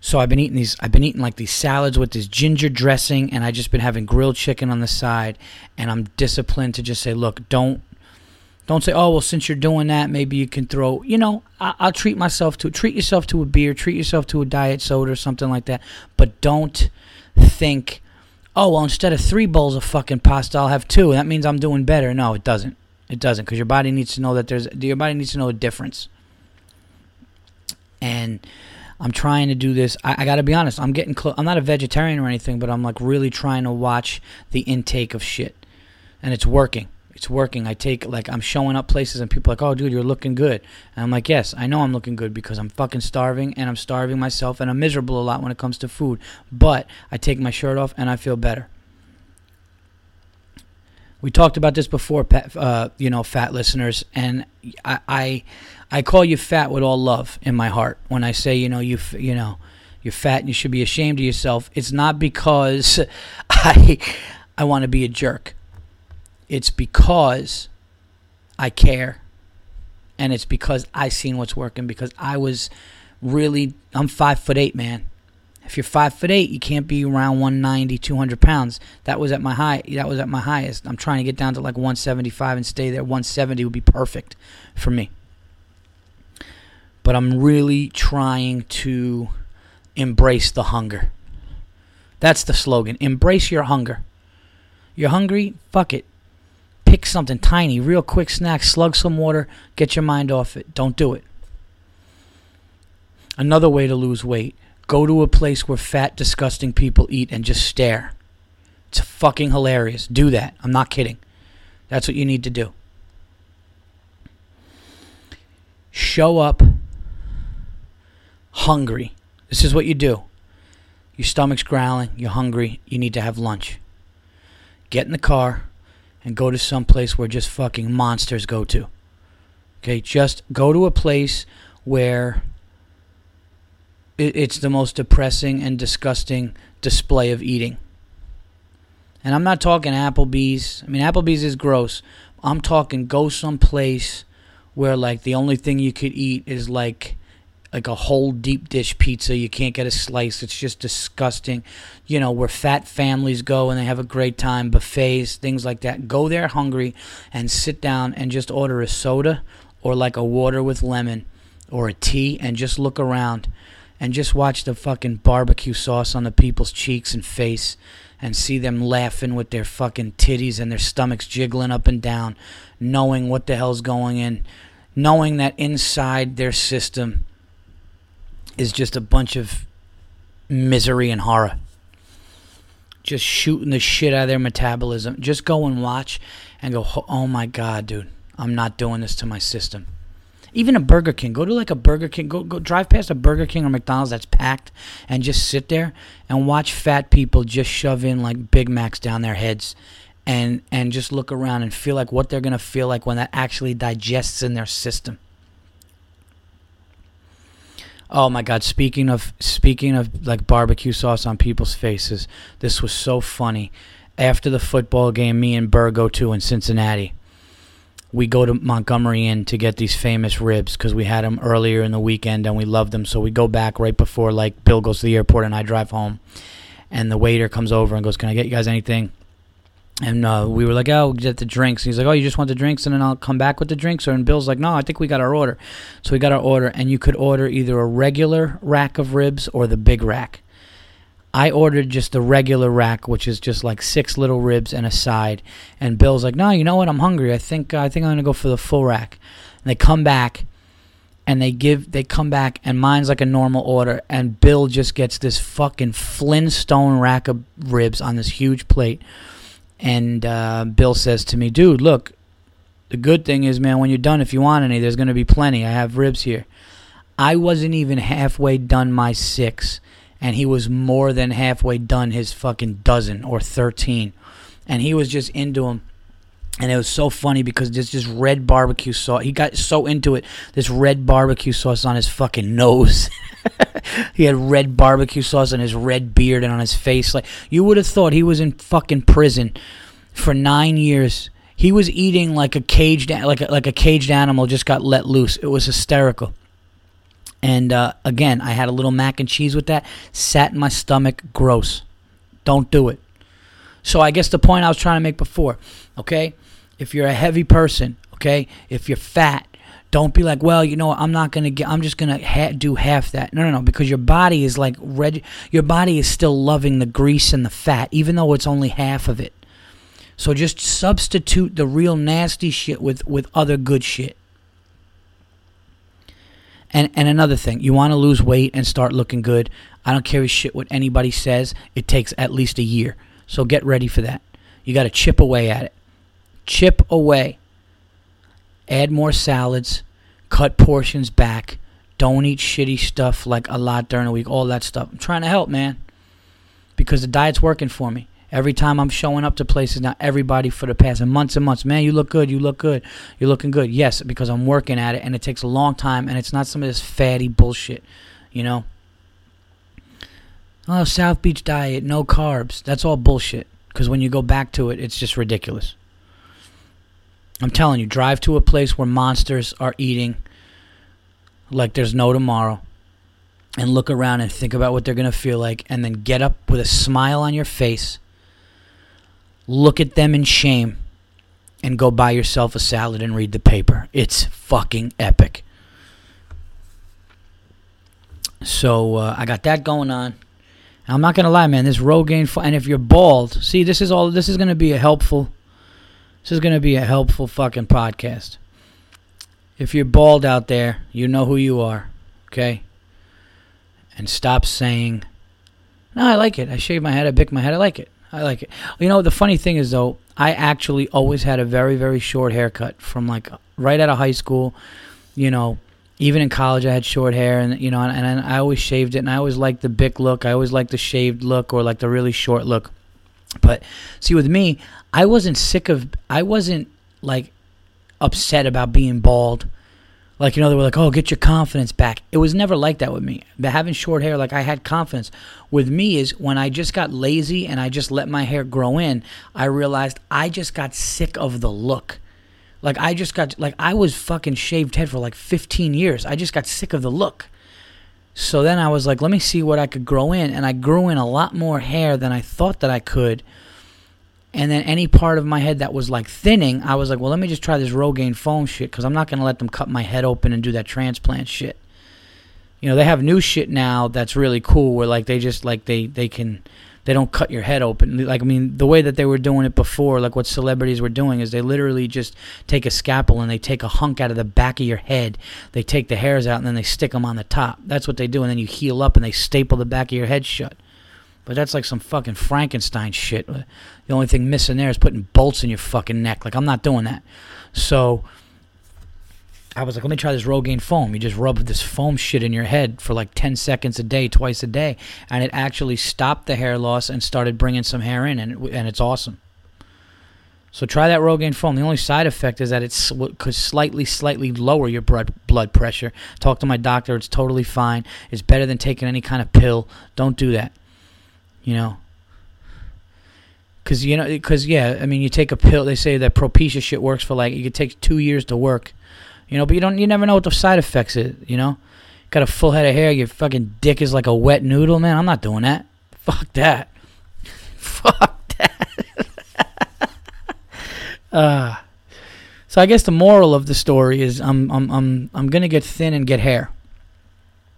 so I've been eating these I've been eating like these salads with this ginger dressing and I just been having grilled chicken on the side and I'm disciplined to just say, "Look, don't don't say, "Oh, well, since you're doing that, maybe you can throw." You know, I, will treat myself to treat yourself to a beer, treat yourself to a diet soda or something like that. But don't think, "Oh, well, instead of three bowls of fucking pasta, I'll have two. That means I'm doing better." No, it doesn't. It doesn't because your body needs to know that there's your body needs to know a difference and I'm trying to do this. I, I got to be honest. I'm getting close. I'm not a vegetarian or anything, but I'm like really trying to watch the intake of shit, and it's working. It's working. I take like I'm showing up places and people are like, "Oh, dude, you're looking good," and I'm like, "Yes, I know I'm looking good because I'm fucking starving and I'm starving myself and I'm miserable a lot when it comes to food. But I take my shirt off and I feel better." We talked about this before, uh, you know, fat listeners, and I, I, I call you fat with all love in my heart. When I say, you know, you, you know, you're fat and you should be ashamed of yourself. It's not because I, I want to be a jerk. It's because I care, and it's because I seen what's working. Because I was really, I'm five foot eight, man. If you're five foot eight, you can't be around 190, 200 pounds. That was at my high. That was at my highest. I'm trying to get down to like 175 and stay there. 170 would be perfect for me. But I'm really trying to embrace the hunger. That's the slogan. Embrace your hunger. You're hungry? Fuck it. Pick something tiny, real quick snack, slug some water, get your mind off it. Don't do it. Another way to lose weight Go to a place where fat, disgusting people eat and just stare. It's fucking hilarious. Do that. I'm not kidding. That's what you need to do. Show up hungry. This is what you do. Your stomach's growling, you're hungry, you need to have lunch. Get in the car and go to some place where just fucking monsters go to. Okay, just go to a place where it's the most depressing and disgusting display of eating. And I'm not talking Applebee's. I mean, Applebee's is gross. I'm talking go someplace where like the only thing you could eat is like like a whole deep dish pizza. You can't get a slice. It's just disgusting. You know, where fat families go and they have a great time, buffets, things like that. Go there hungry and sit down and just order a soda or like a water with lemon or a tea and just look around and just watch the fucking barbecue sauce on the people's cheeks and face and see them laughing with their fucking titties and their stomachs jiggling up and down, knowing what the hell's going in, knowing that inside their system is just a bunch of misery and horror. Just shooting the shit out of their metabolism. Just go and watch and go, oh my God, dude, I'm not doing this to my system. Even a Burger King. Go to like a Burger King. Go go drive past a Burger King or McDonald's that's packed, and just sit there and watch fat people just shove in like Big Macs down their heads, and and just look around and feel like what they're gonna feel like when that actually digests in their system. Oh my God! Speaking of speaking of like barbecue sauce on people's faces, this was so funny. After the football game, me and Burr go to in Cincinnati. We go to Montgomery Inn to get these famous ribs because we had them earlier in the weekend and we loved them. So we go back right before like Bill goes to the airport and I drive home, and the waiter comes over and goes, "Can I get you guys anything?" And uh, we were like, oh, get the drinks. he's like, oh, you just want the drinks, and then I'll come back with the drinks. Or and Bill's like, no, I think we got our order. So we got our order, and you could order either a regular rack of ribs or the big rack. I ordered just the regular rack, which is just like six little ribs and a side. And Bill's like, no, you know what? I'm hungry. I think uh, I think I'm gonna go for the full rack. And they come back, and they give they come back, and mine's like a normal order, and Bill just gets this fucking Flintstone rack of ribs on this huge plate and uh, Bill says to me, dude, look, the good thing is, man, when you're done, if you want any, there's to be plenty. I have ribs here. I wasn't even halfway done my six, and he was more than halfway done his fucking dozen or 13. And he was just into them. And it was so funny because this just red barbecue sauce. He got so into it. This red barbecue sauce on his fucking nose. he had red barbecue sauce on his red beard and on his face. Like you would have thought he was in fucking prison for nine years. He was eating like a caged like a, like a caged animal just got let loose. It was hysterical. And uh, again, I had a little mac and cheese with that. Sat in my stomach. Gross. Don't do it. So I guess the point I was trying to make before, okay? If you're a heavy person, okay? If you're fat, don't be like, well, you know, I'm not gonna get. I'm just gonna ha- do half that. No, no, no, because your body is like red. Your body is still loving the grease and the fat, even though it's only half of it. So just substitute the real nasty shit with with other good shit. And and another thing, you want to lose weight and start looking good. I don't care shit what anybody says. It takes at least a year. So get ready for that. You got to chip away at it. Chip away add more salads, cut portions back, don't eat shitty stuff like a lot during the week, all that stuff. I'm trying to help, man, because the diet's working for me. Every time I'm showing up to places now, everybody for the past months and months, man, you look good, you look good, you're looking good. Yes, because I'm working at it, and it takes a long time, and it's not some of this fatty bullshit, you know. Oh, South Beach diet, no carbs. That's all bullshit. Because when you go back to it, it's just ridiculous. I'm telling you, drive to a place where monsters are eating like there's no tomorrow and look around and think about what they're going to feel like and then get up with a smile on your face. Look at them in shame and go buy yourself a salad and read the paper. It's fucking epic. So uh, I got that going on. I'm not gonna lie, man. This Rogaine, and if you're bald, see, this is all. This is gonna be a helpful this is to be a helpful fucking podcast. If you're bald out there, you know who you are, okay? And stop saying, no, I like it. I shave my head, I pick my head, I like it. I like it. You know, the funny thing is, though, I actually always had a very, very short haircut from like right out of high school. You know, even in college, I had short hair, and you know, and, and I always shaved it, and I always liked the big look. I always liked the shaved look or like the really short look. But see, with me, I wasn't sick of. I wasn't like upset about being bald. Like you know, they were like, "Oh, get your confidence back." It was never like that with me. But having short hair, like I had confidence. With me is when I just got lazy and I just let my hair grow in. I realized I just got sick of the look. Like I just got like I was fucking shaved head for like 15 years. I just got sick of the look. So then I was like, let me see what I could grow in. And I grew in a lot more hair than I thought that I could. And then any part of my head that was like thinning, I was like, well, let me just try this Rogaine foam shit because I'm not going to let them cut my head open and do that transplant shit. You know, they have new shit now that's really cool where like they just like they they can they don't cut your head open. Like I mean, the way that they were doing it before, like what celebrities were doing, is they literally just take a scalpel and they take a hunk out of the back of your head. They take the hairs out and then they stick them on the top. That's what they do, and then you heal up and they staple the back of your head shut. But that's like some fucking Frankenstein shit. The only thing missing there is putting bolts in your fucking neck. Like I'm not doing that. So I was like, let me try this Rogaine foam. You just rub this foam shit in your head for like 10 seconds a day, twice a day, and it actually stopped the hair loss and started bringing some hair in, and it, and it's awesome. So try that Rogaine foam. The only side effect is that it could slightly, slightly lower your blood blood pressure. Talk to my doctor. It's totally fine. It's better than taking any kind of pill. Don't do that. You know. Cause you know, cause yeah, I mean, you take a pill. They say that Propecia shit works for like it could take two years to work. You know, but you don't. You never know what the side effects is. You know, got a full head of hair. Your fucking dick is like a wet noodle, man. I'm not doing that. Fuck that. Fuck that. uh, so I guess the moral of the story is I'm I'm I'm I'm gonna get thin and get hair.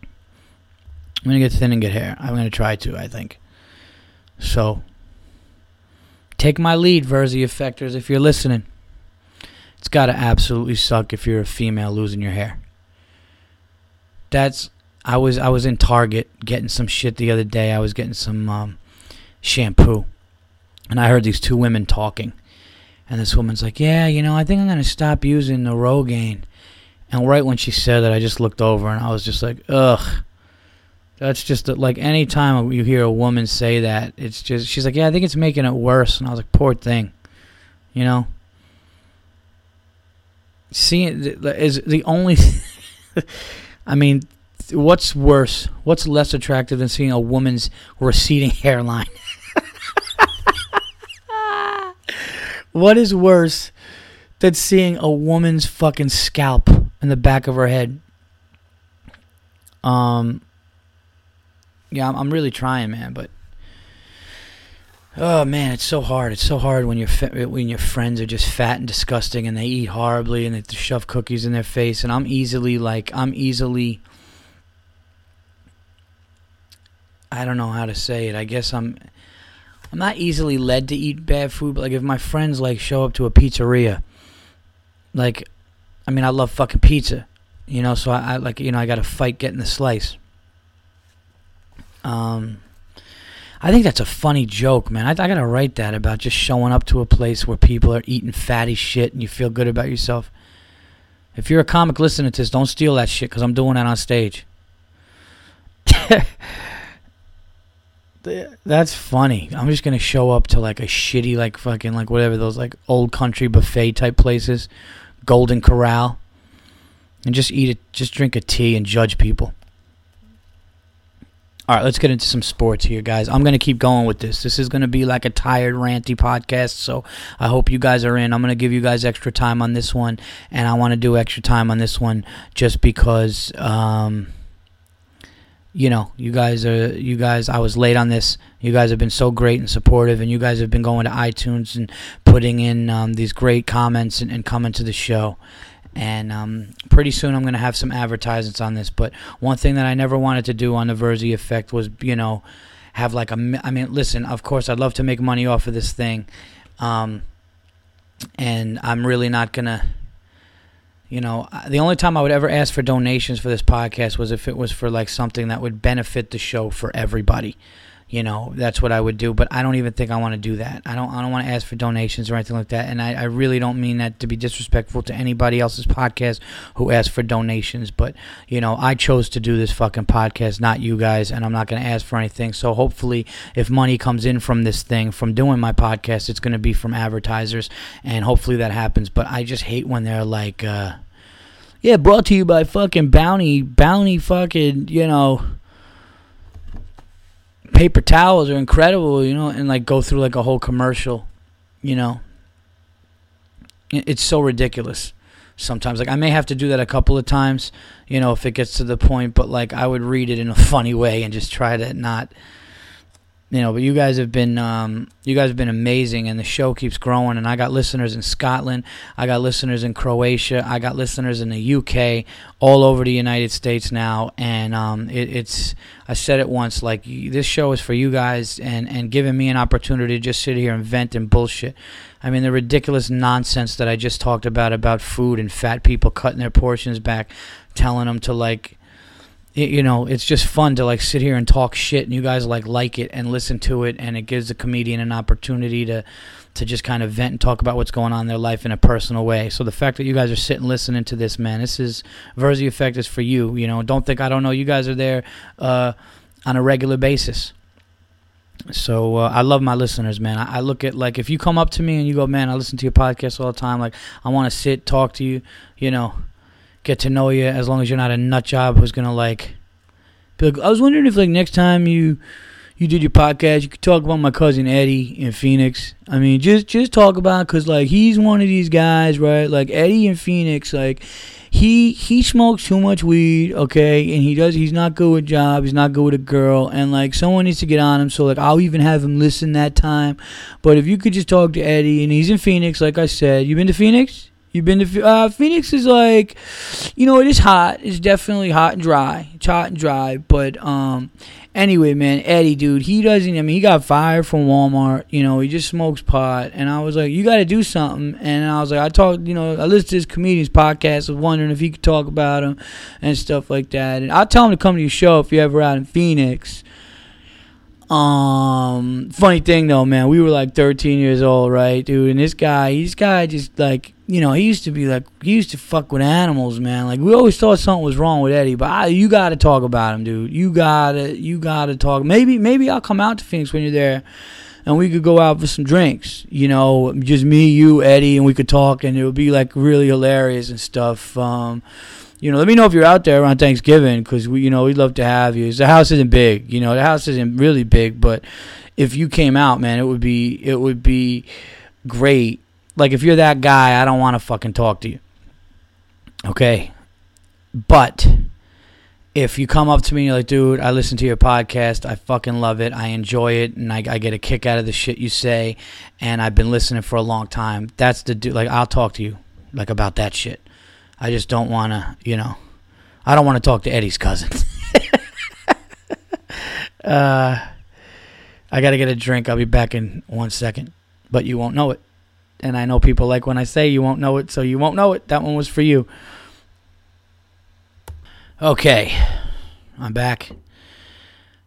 I'm gonna get thin and get hair. I'm gonna try to. I think. So. Take my lead, Virzi effectors, if you're listening. It's gotta absolutely suck if you're a female losing your hair. That's I was I was in Target getting some shit the other day. I was getting some um, shampoo, and I heard these two women talking and this woman's like, "Yeah, you know, I think I'm gonna stop using the Rogaine." And right when she said that, I just looked over and I was just like, "Ugh." That's just like any time you hear a woman say that, it's just she's like, "Yeah, I think it's making it worse." And I was like, "Poor thing," you know. Seeing is the only. I mean, what's worse? What's less attractive than seeing a woman's receding hairline? What is worse than seeing a woman's fucking scalp in the back of her head? Um, yeah, I'm, I'm really trying, man, but oh man, it's so hard. It's so hard when your when your friends are just fat and disgusting and they eat horribly and they shove cookies in their face. And I'm easily like I'm easily. I don't know how to say it. I guess I'm I'm not easily led to eat bad food, but like if my friends like show up to a pizzeria, like, I mean, I love fucking pizza, you know, so I, I like, you know, I got to fight getting the slice. Um, I think that's a funny joke, man. I, I gotta write that about just showing up to a place where people are eating fatty shit and you feel good about yourself. If you're a comic listening to this, don't steal that shit because I'm doing that on stage. That's funny. I'm just gonna show up to like a shitty, like fucking, like whatever those like old country buffet type places, Golden Corral, and just eat it, just drink a tea and judge people. All right, let's get into some sports here, guys. I'm going to keep going with this. This is going to be like a tired, ranty podcast, so I hope you guys are in. I'm going to give you guys extra time on this one, and I want to do extra time on this one just because. Um, you know, you guys are you guys. I was late on this. You guys have been so great and supportive, and you guys have been going to iTunes and putting in um, these great comments and, and, coming to the show. And um, pretty soon I'm going to have some advertisements on this. But one thing that I never wanted to do on the Virzi Effect was, you know, have like a. I mean, listen. Of course, I'd love to make money off of this thing, um, and I'm really not gonna you know, the only time I would ever ask for donations for this podcast was if it was for like something that would benefit the show for everybody. You know, that's what I would do. But I don't even think I want to do that. I don't. I don't want to ask for donations or anything like that. And I, I really don't mean that to be disrespectful to anybody else's podcast who asks for donations. But you know, I chose to do this fucking podcast, not you guys, and I'm not going to ask for anything. So hopefully, if money comes in from this thing, from doing my podcast, it's going to be from advertisers, and hopefully that happens. But I just hate when they're like. Uh, yeah, brought to you by fucking Bounty, Bounty fucking, you know, paper towels are incredible, you know, and like go through like a whole commercial, you know. It's so ridiculous sometimes. Like I may have to do that a couple of times, you know, if it gets to the point, but like I would read it in a funny way and just try to not you know, but you guys have been um, you guys have been amazing, and the show keeps growing. And I got listeners in Scotland, I got listeners in Croatia, I got listeners in the UK, all over the United States now. And um, it, it's I said it once, like this show is for you guys, and and giving me an opportunity to just sit here and vent and bullshit. I mean, the ridiculous nonsense that I just talked about about food and fat people cutting their portions back, telling them to like you know, it's just fun to like sit here and talk shit, and you guys like like it and listen to it, and it gives the comedian an opportunity to, to just kind of vent and talk about what's going on in their life in a personal way. So the fact that you guys are sitting listening to this, man, this is Virzi Effect is for you. You know, don't think I don't know. You guys are there uh, on a regular basis. So uh, I love my listeners, man. I, I, look at like if you come up to me and you go, man, I listen to your podcast all the time. Like I want to sit, talk to you, you know, get to know you. As long as you're not a nut job who's gonna like. Be like I was wondering if like next time you you did your podcast, you could talk about my cousin Eddie in Phoenix. I mean, just just talk about because like he's one of these guys, right? Like Eddie in Phoenix, like he he smokes too much weed, okay, and he does he's not good with job, he's not good with a girl, and like someone needs to get on him. So like I'll even have him listen that time. But if you could just talk to Eddie, and he's in Phoenix, like I said, you been to Phoenix? You've been to uh, Phoenix is like, you know, it is hot. It's definitely hot and dry. It's hot and dry. But um, anyway, man, Eddie, dude, he doesn't. I mean, he got fired from Walmart. You know, he just smokes pot. And I was like, you got to do something. And I was like, I talked. You know, I listened to this comedian's podcast. Was wondering if he could talk about him and stuff like that. And I'll tell him to come to your show if you're ever out in Phoenix. Um, funny thing though, man, we were like 13 years old, right, dude? And this guy, this guy just like, you know, he used to be like, he used to fuck with animals, man. Like we always thought something was wrong with Eddie, but I, you got to talk about him, dude. You gotta, you gotta talk. Maybe, maybe I'll come out to Phoenix when you're there, and we could go out for some drinks. You know, just me, you, Eddie, and we could talk, and it would be like really hilarious and stuff. Um, you know, let me know if you're out there around Thanksgiving because we, you know, we'd love to have you. The house isn't big, you know, the house isn't really big, but if you came out, man, it would be it would be great. Like if you're that guy, I don't want to fucking talk to you. Okay, but if you come up to me and you're like, dude, I listen to your podcast. I fucking love it. I enjoy it. And I, I, get a kick out of the shit you say. And I've been listening for a long time. That's the dude. Like, I'll talk to you, like, about that shit. I just don't want to, you know, I don't want to talk to Eddie's cousin. uh, I got to get a drink. I'll be back in one second, but you won't know it. And I know people like when I say you won't know it, so you won't know it. That one was for you. Okay, I'm back.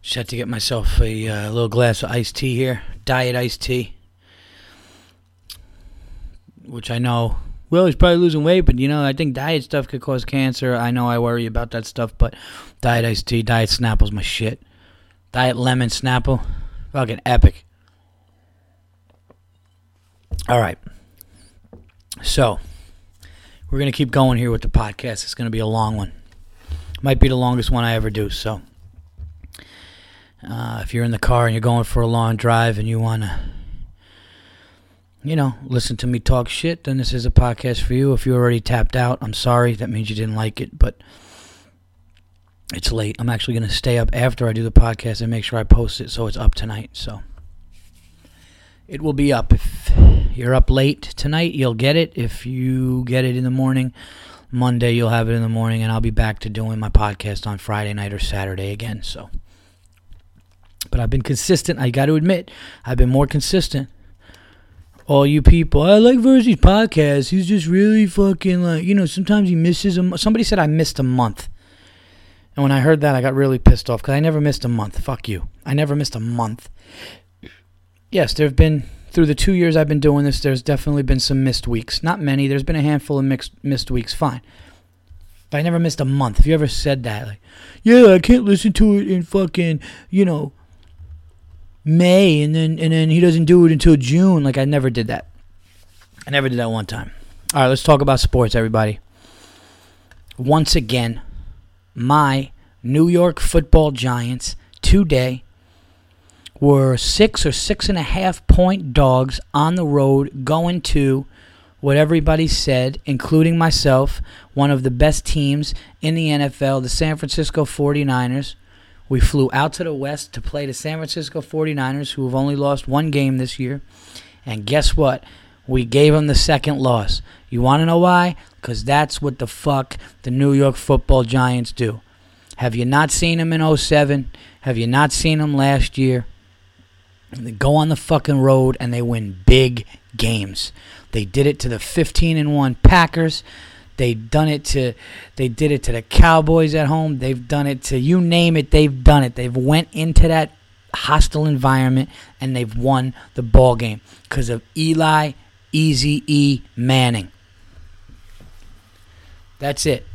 Just had to get myself a uh, little glass of iced tea here, diet iced tea, which I know well, he's probably losing weight, but you know, I think diet stuff could cause cancer. I know I worry about that stuff, but diet iced tea, diet Snapple's my shit. Diet lemon Snapple, fucking epic. All right. So, we're going to keep going here with the podcast. It's going to be a long one. Might be the longest one I ever do. So, uh, if you're in the car and you're going for a long drive and you want to you know, listen to me talk shit, then this is a podcast for you. If you already tapped out, I'm sorry. That means you didn't like it, but it's late. I'm actually going to stay up after I do the podcast and make sure I post it so it's up tonight. So it will be up. If you're up late tonight, you'll get it. If you get it in the morning, Monday, you'll have it in the morning, and I'll be back to doing my podcast on Friday night or Saturday again. So, but I've been consistent. I got to admit, I've been more consistent all you people. I like Virzi's podcast. He's just really fucking like, you know, sometimes he misses a Somebody said I missed a month. And when I heard that, I got really pissed off because I never missed a month. Fuck you. I never missed a month. Yes, there have been, through the two years I've been doing this, there's definitely been some missed weeks. Not many. There's been a handful of mixed, missed weeks. Fine. But I never missed a month. If you ever said that, like, yeah, I can't listen to it in fucking, you know, May and then and then he doesn't do it until June. Like I never did that. I never did that one time. All right, let's talk about sports, everybody. Once again, my New York Football Giants today were six or six and a half point dogs on the road going to what everybody said, including myself, one of the best teams in the NFL, the San Francisco 49ers. We flew out to the West to play the San Francisco 49ers, who have only lost one game this year. And guess what? We gave them the second loss. You want to know why? Because that's what the fuck the New York football Giants do. Have you not seen them in 07? Have you not seen them last year? They go on the fucking road and they win big games. They did it to the 15 and 1 Packers. They've done it to they did it to the Cowboys at home. They've done it to you name it, they've done it. They've went into that hostile environment, and they've won the ball game because of Eli Easy E Manning. That's it.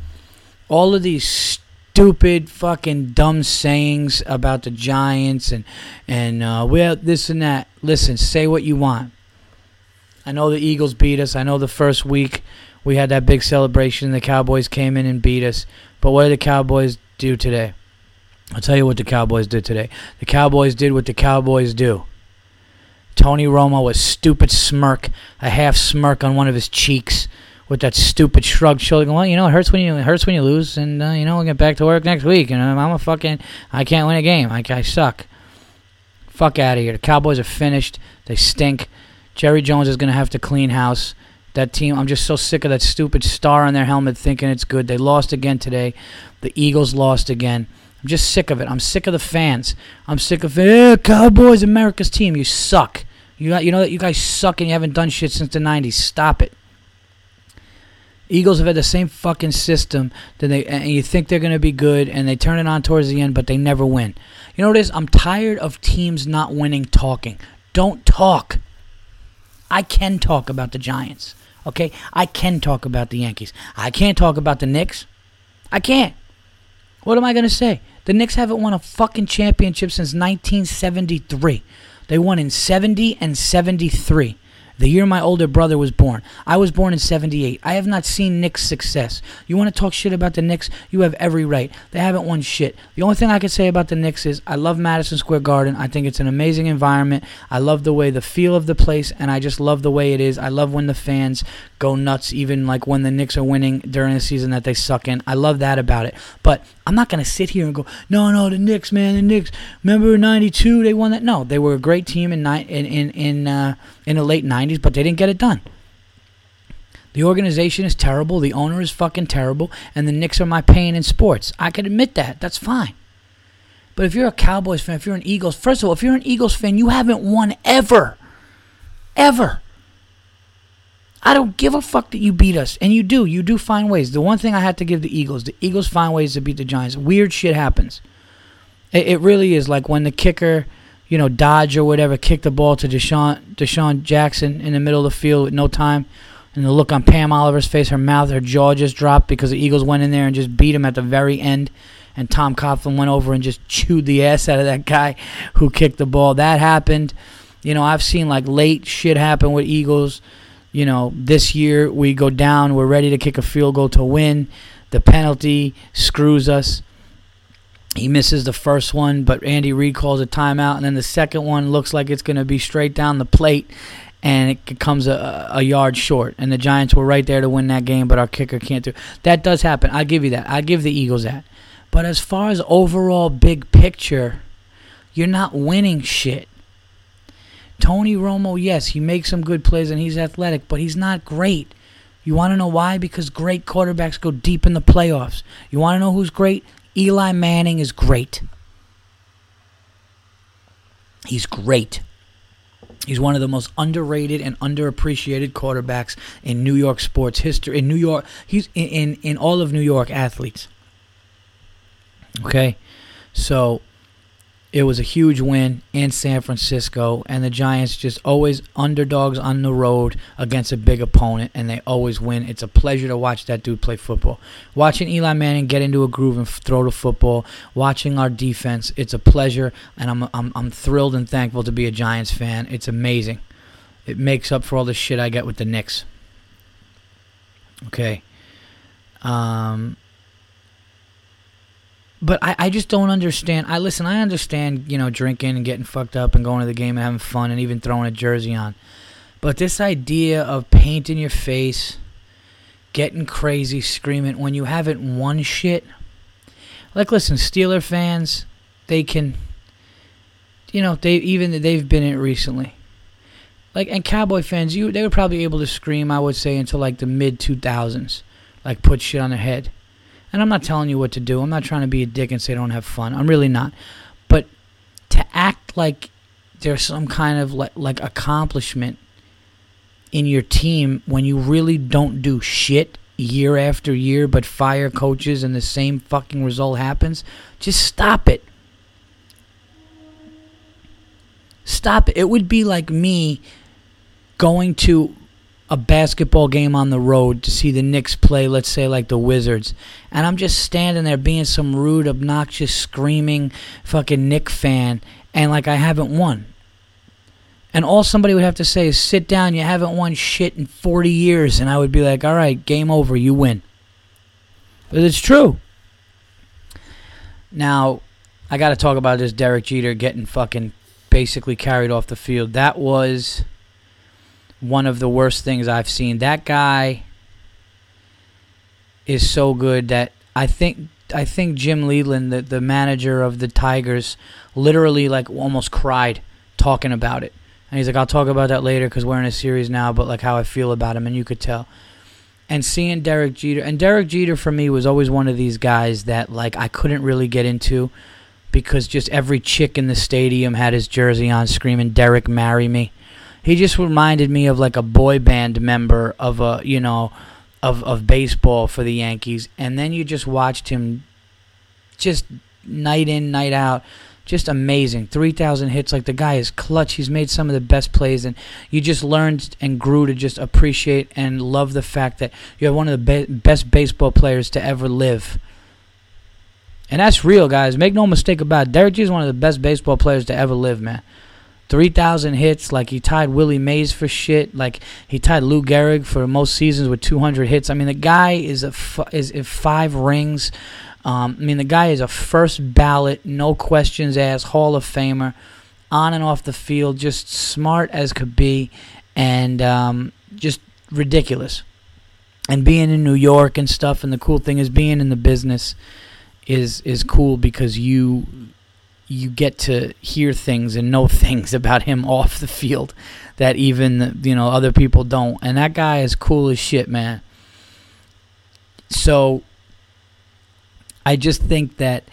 All of these stupid fucking dumb sayings about the Giants and and uh, well this and that. Listen, say what you want. I know the Eagles beat us. I know the first week we had that big celebration. And the Cowboys came in and beat us. But what did the Cowboys do today? I'll tell you what the Cowboys did today. The Cowboys did what the Cowboys do. Tony Romo was stupid smirk, a half smirk on one of his cheeks with that stupid shrug shoulder. Going, well, you know, it hurts when you hurts when you lose, and uh, you know, we'll get back to work next week. And I'm, I'm a fucking I can't win a game. I, I suck. Fuck out of here. The Cowboys are finished. They stink. Jerry Jones is gonna have to clean house. That team, I'm just so sick of that stupid star on their helmet thinking it's good. They lost again today. The Eagles lost again. I'm just sick of it. I'm sick of the fans. I'm sick of eh, Cowboys, America's team. You suck. You you know that you guys suck and you haven't done shit since the '90s. Stop it. Eagles have had the same fucking system that they and you think they're going to be good and they turn it on towards the end, but they never win. You know what it is? I'm tired of teams not winning talking. Don't talk. I can talk about the Giants. Okay? I can talk about the Yankees. I can't talk about the Knicks. I can't. What am I going to say? The Knicks haven't won a fucking championship since 1973. They won in 70 and 73 the year my older brother was born. I was born in 78. I have not seen Knicks' success. You want to talk shit about the Knicks? You have every right. They haven't won shit. The only thing I can say about the Knicks is I love Madison Square Garden. I think it's an amazing environment. I love the way the feel of the place, and I just love the way it is. I love when the fans go nuts, even like when the Knicks are winning during the season that they suck in. I love that about it. But I'm not going to sit here and go, no, no, the Knicks, man, the Knicks. Remember '92? They won that. No, they were a great team in in in in, uh, in the late '90s, but they didn't get it done. The organization is terrible. The owner is fucking terrible, and the Knicks are my pain in sports. I can admit that. That's fine. But if you're a Cowboys fan, if you're an Eagles, first of all, if you're an Eagles fan, you haven't won ever, ever. I don't give a fuck that you beat us. And you do. You do find ways. The one thing I had to give the Eagles, the Eagles find ways to beat the Giants. Weird shit happens. It, it really is. Like when the kicker, you know, Dodge or whatever, kick the ball to DeSean, DeSean Jackson in the middle of the field with no time. And the look on Pam Oliver's face, her mouth, her jaw just dropped because the Eagles went in there and just beat him at the very end. And Tom Coughlin went over and just chewed the ass out of that guy who kicked the ball. That happened. You know, I've seen like late shit happen with Eagles you know, this year we go down, we're ready to kick a field goal to win. The penalty screws us. He misses the first one, but Andy Reid calls a timeout, and then the second one looks like it's going to be straight down the plate, and it comes a, a yard short. And the Giants were right there to win that game, but our kicker can't do. That does happen. I give you that. I give the Eagles that. But as far as overall big picture, you're not winning shit. Tony Romo, yes, he makes some good plays and he's athletic, but he's not great. You want to know why? Because great quarterbacks go deep in the playoffs. You want to know who's great? Eli Manning is great. He's great. He's one of the most underrated and underappreciated quarterbacks in New York sports history. In New York, he's in in, in all of New York athletes. Okay, so it was a huge win in San Francisco, and the Giants just always underdogs on the road against a big opponent, and they always win. It's a pleasure to watch that dude play football. Watching Eli Manning get into a groove and throw the football, watching our defense, it's a pleasure, and I'm, I'm, I'm thrilled and thankful to be a Giants fan. It's amazing. It makes up for all the shit I get with the Knicks. Okay. Um, but I, I just don't understand. I listen. I understand, you know, drinking and getting fucked up and going to the game and having fun and even throwing a jersey on. But this idea of painting your face, getting crazy, screaming when you haven't won shit. Like, listen, Steeler fans, they can, you know, they even they've been it recently. Like, and Cowboy fans, you they were probably able to scream. I would say until like the mid two thousands, like put shit on their head. And I'm not telling you what to do. I'm not trying to be a dick and say don't have fun. I'm really not. But to act like there's some kind of like, like accomplishment in your team when you really don't do shit year after year but fire coaches and the same fucking result happens, just stop it. Stop it. It would be like me going to a basketball game on the road to see the Knicks play, let's say like the Wizards, and I'm just standing there being some rude, obnoxious, screaming fucking Knick fan, and like I haven't won. And all somebody would have to say is, sit down, you haven't won shit in 40 years. And I would be like, all right, game over, you win. But it's true. Now, I got to talk about this Derek Jeter getting fucking basically carried off the field. That was one of the worst things I've seen. That guy is so good that I think I think Jim Leyland, the, the manager of the Tigers, literally like almost cried talking about it. And he's like, I'll talk about that later because we're in a series now, but like how I feel about him, and you could tell. And seeing Derek Jeter, and Derek Jeter for me was always one of these guys that like I couldn't really get into because just every chick in the stadium had his jersey on screaming, Derek, marry me. He just reminded me of like a boy band member of a, you know, of, of baseball for the Yankees. And then you just watched him just night in, night out just amazing. 3,000 hits. Like the guy is clutch. He's made some of the best plays, and you just learned and grew to just appreciate and love the fact that you have one of the be- best baseball players to ever live. And that's real, guys. Make no mistake about it. Derek Jeter is one of the best baseball players to ever live, man. 3,000 hits. Like, he tied Willie Mays for shit. Like, he tied Lou Gehrig for most seasons with 200 hits. I mean, the guy is a f- is, is five rings. Um, I mean, the guy is a first ballot, no questions asked, Hall of Famer, on and off the field, just smart as could be, and um, just ridiculous. And being in New York and stuff, and the cool thing is being in the business is is cool because you you get to hear things and know things about him off the field that even you know other people don't. And that guy is cool as shit, man. So I just think that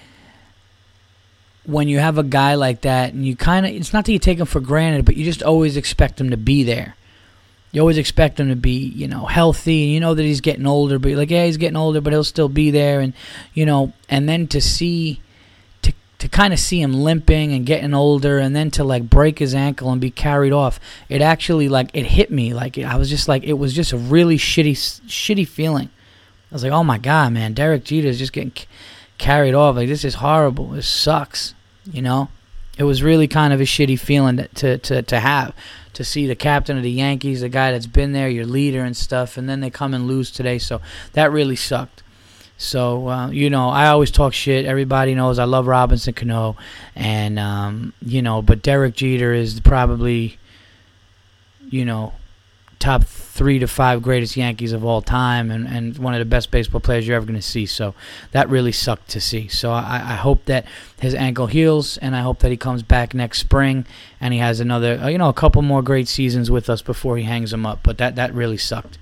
when you have a guy like that and you kind of it's not that you take him for granted but you just always expect him to be there you always expect him to be you know healthy and you know that he's getting older but like yeah he's getting older but he'll still be there and you know and then to see to kind of see him limping and getting older and then to like break his ankle and be carried off it actually like it hit me like i was just like it was just a really shitty shitty feeling I was like, oh my god, man, Derek Jeter is just getting c- carried off. Like this is horrible. This sucks. You know, it was really kind of a shitty feeling to to to have to see the captain of the Yankees, the guy that's been there, your leader and stuff, and then they come and lose today. So that really sucked. So uh, you know, I always talk shit. Everybody knows I love Robinson Cano, and um, you know, but Derek Jeter is probably, you know, top three to five greatest Yankees of all time and, and one of the best baseball players you're ever going to see. So that really sucked to see. So I, I hope that his ankle heals and I hope that he comes back next spring and he has another, uh, you know, a couple more great seasons with us before he hangs him up. But that, that really sucked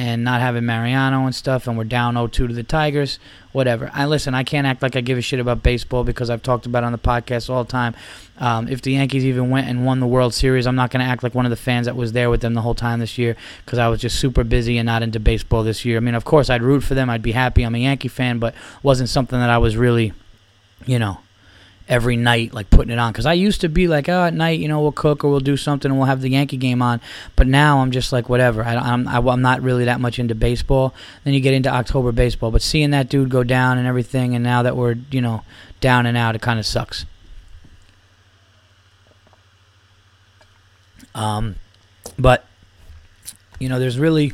and not having Mariano and stuff, and we're down 0-2 to the Tigers. Whatever. I listen. I can't act like I give a shit about baseball because I've talked about it on the podcast all the time. Um, if the Yankees even went and won the World Series, I'm not going to act like one of the fans that was there with them the whole time this year because I was just super busy and not into baseball this year. I mean, of course, I'd root for them. I'd be happy. I'm a Yankee fan, but wasn't something that I was really, you know, every night, like putting it on. Because I used to be like, oh, at night, you know, we'll cook or we'll do something and we'll have the Yankee game on. But now I'm just like, whatever. I, I'm I, am i am not really that much into baseball. Then you get into October baseball. But seeing that dude go down and everything, and now that we're you know down and out, it kind of sucks. Um, but you know, there's really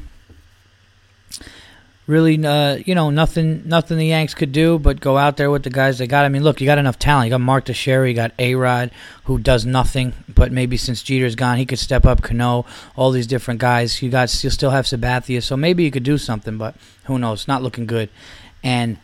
really, uh, you know, nothing, nothing the Yanks could do but go out there with the guys they got. I mean, look, you got enough talent. You got Mark Teixeira, you got A Rod, who does nothing, but maybe since Jeter's gone, he could step up. Cano, all these different guys. You got, you still have Sabathia, so maybe you could do something, but who knows? Not looking good. And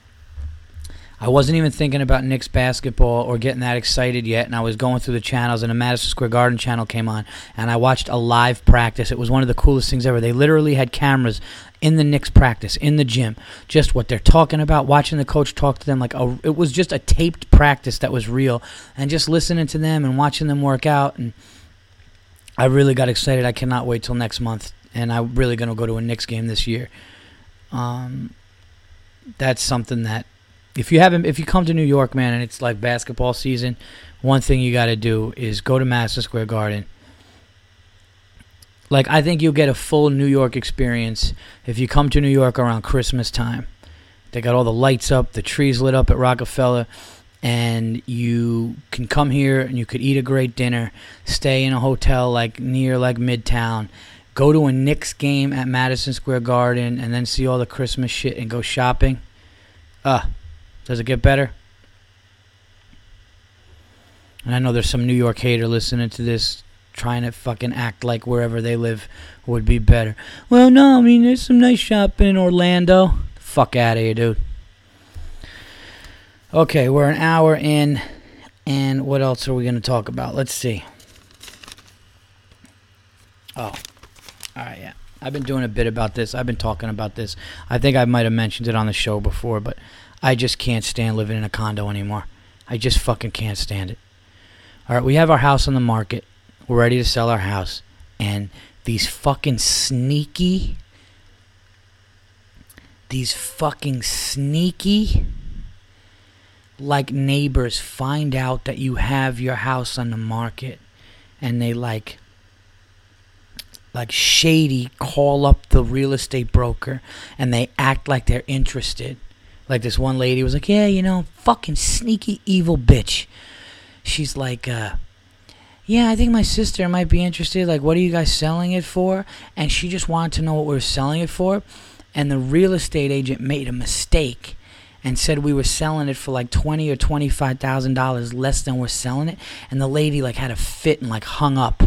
I wasn't even thinking about Knicks basketball or getting that excited yet, and I was going through the channels, and a Madison Square Garden channel came on, and I watched a live practice. It was one of the coolest things ever. They literally had cameras in the Knicks practice, in the gym, just what they're talking about, watching the coach talk to them. Like a, it was just a taped practice that was real, and just listening to them and watching them work out. And I really got excited. I cannot wait till next month, and I'm really to go to a Knicks game this year. Um, that's something that if you haven't, if you come to New York, man, and it's like basketball season, one thing you got to do is go to Madison Square Garden. Like I think you'll get a full New York experience if you come to New York around Christmas time. They got all the lights up, the trees lit up at Rockefeller, and you can come here and you could eat a great dinner, stay in a hotel like near like Midtown, go to a Knicks game at Madison Square Garden, and then see all the Christmas shit and go shopping. Uh, does it get better? And I know there's some New York hater listening to this trying to fucking act like wherever they live would be better. Well, no, I mean, there's some nice shopping in Orlando. Fuck out of here, dude. Okay, we're an hour in, and what else are we going to talk about? Let's see. Oh, all right, yeah. I've been doing a bit about this. I've been talking about this. I think I might have mentioned it on the show before, but I just can't stand living in a condo anymore. I just fucking can't stand it. All right, we have our house on the market. We're ready to sell our house. And these fucking sneaky, these fucking sneaky, like neighbors find out that you have your house on the market and they like like shady call up the real estate broker and they act like they're interested like this one lady was like, "Yeah, you know, fucking sneaky evil bitch." She's like, uh, "Yeah, I think my sister might be interested. Like, what are you guys selling it for?" And she just wanted to know what we were selling it for. And the real estate agent made a mistake and said we were selling it for like twenty or twenty five thousand dollars less than we're selling it. And the lady like had a fit and like hung up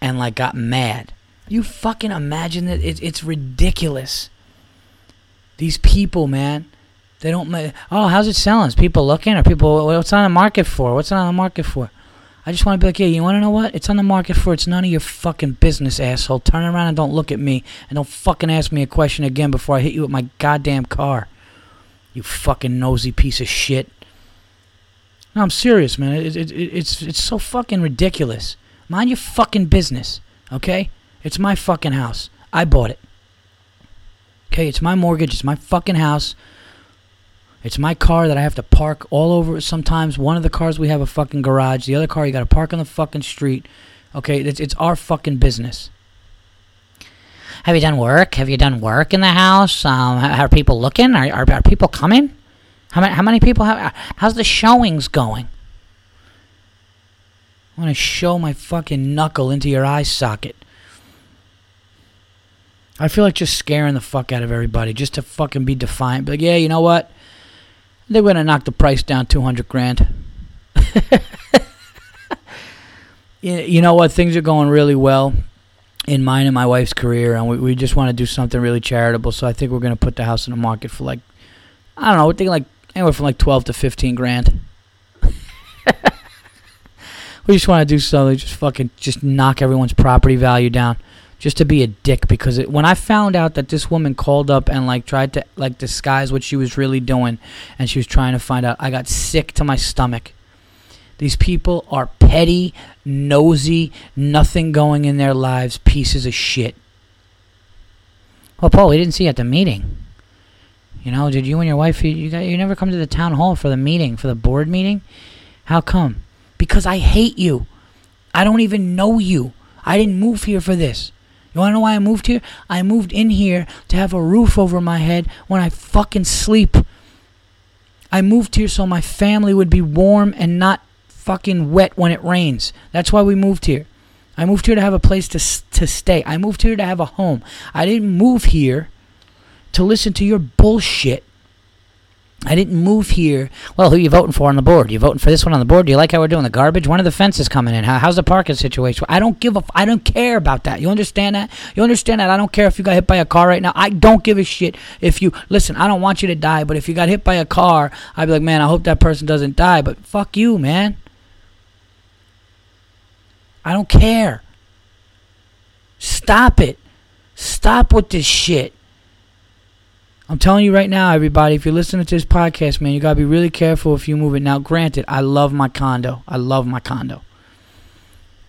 and like got mad. You fucking imagine that? It, it's ridiculous. These people, man, they don't. Oh, how's it selling? Is people looking? Are people? What's on the market for? What's on the market for? I just want to be like, yeah, you want to know what? It's on the market for. It's none of your fucking business, asshole. Turn around and don't look at me, and don't fucking ask me a question again before I hit you with my goddamn car. You fucking nosy piece of shit. No, I'm serious, man. It, it, it, it's it's so fucking ridiculous. Mind your fucking business, okay? It's my fucking house. I bought it. Okay, it's my mortgage, it's my fucking house. It's my car that I have to park all over. Sometimes one of the cars we have a fucking garage, the other car you got to park on the fucking street. Okay, it's, it's our fucking business. Have you done work? Have you done work in the house? Um, are people looking? Are, are, are people coming? How many, how many people have? How's the showings going? I want to show my fucking knuckle into your eye socket. I feel like just scaring the fuck out of everybody just to fucking be defiant. But yeah, you know what? They're gonna knock the price down two hundred grand. you know what? Things are going really well in mine and my wife's career, and we, we just want to do something really charitable. So I think we're gonna put the house in the market for like I don't know, we're thinking like anywhere from like twelve to fifteen grand. we just want to do something, just fucking just knock everyone's property value down just to be a dick because it, when I found out that this woman called up and like tried to like disguise what she was really doing and she was trying to find out, I got sick to my stomach. These people are petty, nosy, nothing going in their lives, pieces of shit. Well, Paul, we didn't see you at the meeting. You know, did you and your wife you, you, got, you never come to the town hall for the meeting, for the board meeting? How come? Because I hate you. I don't even know you. I didn't move here for this. You wanna know why I moved here? I moved in here to have a roof over my head when I fucking sleep. I moved here so my family would be warm and not fucking wet when it rains. That's why we moved here. I moved here to have a place to to stay. I moved here to have a home. I didn't move here to listen to your bullshit. I didn't move here. Well, who you voting for on the board? You voting for this one on the board? Do you like how we're doing the garbage? One of the fences coming in. How, how's the parking situation? I don't give a. I don't care about that. You understand that? You understand that? I don't care if you got hit by a car right now. I don't give a shit if you listen. I don't want you to die, but if you got hit by a car, I'd be like, man, I hope that person doesn't die. But fuck you, man. I don't care. Stop it. Stop with this shit. I'm telling you right now, everybody, if you're listening to this podcast, man, you gotta be really careful if you move it. Now, granted, I love my condo. I love my condo.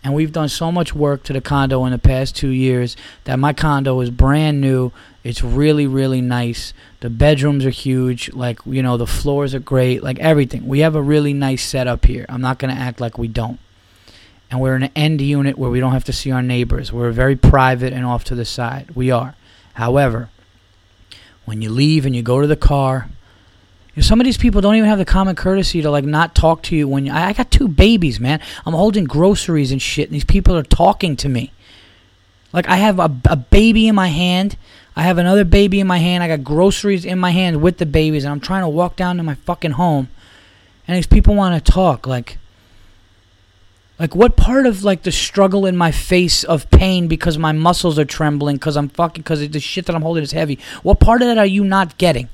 And we've done so much work to the condo in the past two years that my condo is brand new. It's really, really nice. The bedrooms are huge. Like, you know, the floors are great. Like, everything. We have a really nice setup here. I'm not going to act like we don't. And we're in an end unit where we don't have to see our neighbors. We're very private and off to the side. We are. However, when you leave and you go to the car, you know, some of these people don't even have the common courtesy to like not talk to you when you, I, I got two babies, man. I'm holding groceries and shit, and these people are talking to me. Like I have a, a baby in my hand. I have another baby in my hand. I got groceries in my hand with the babies, and I'm trying to walk down to my fucking home, and these people want to talk. Like, like what part of like the struggle in my face of pain because my muscles are trembling because I'm fucking because the shit that I'm holding is heavy. What part of that are you not getting?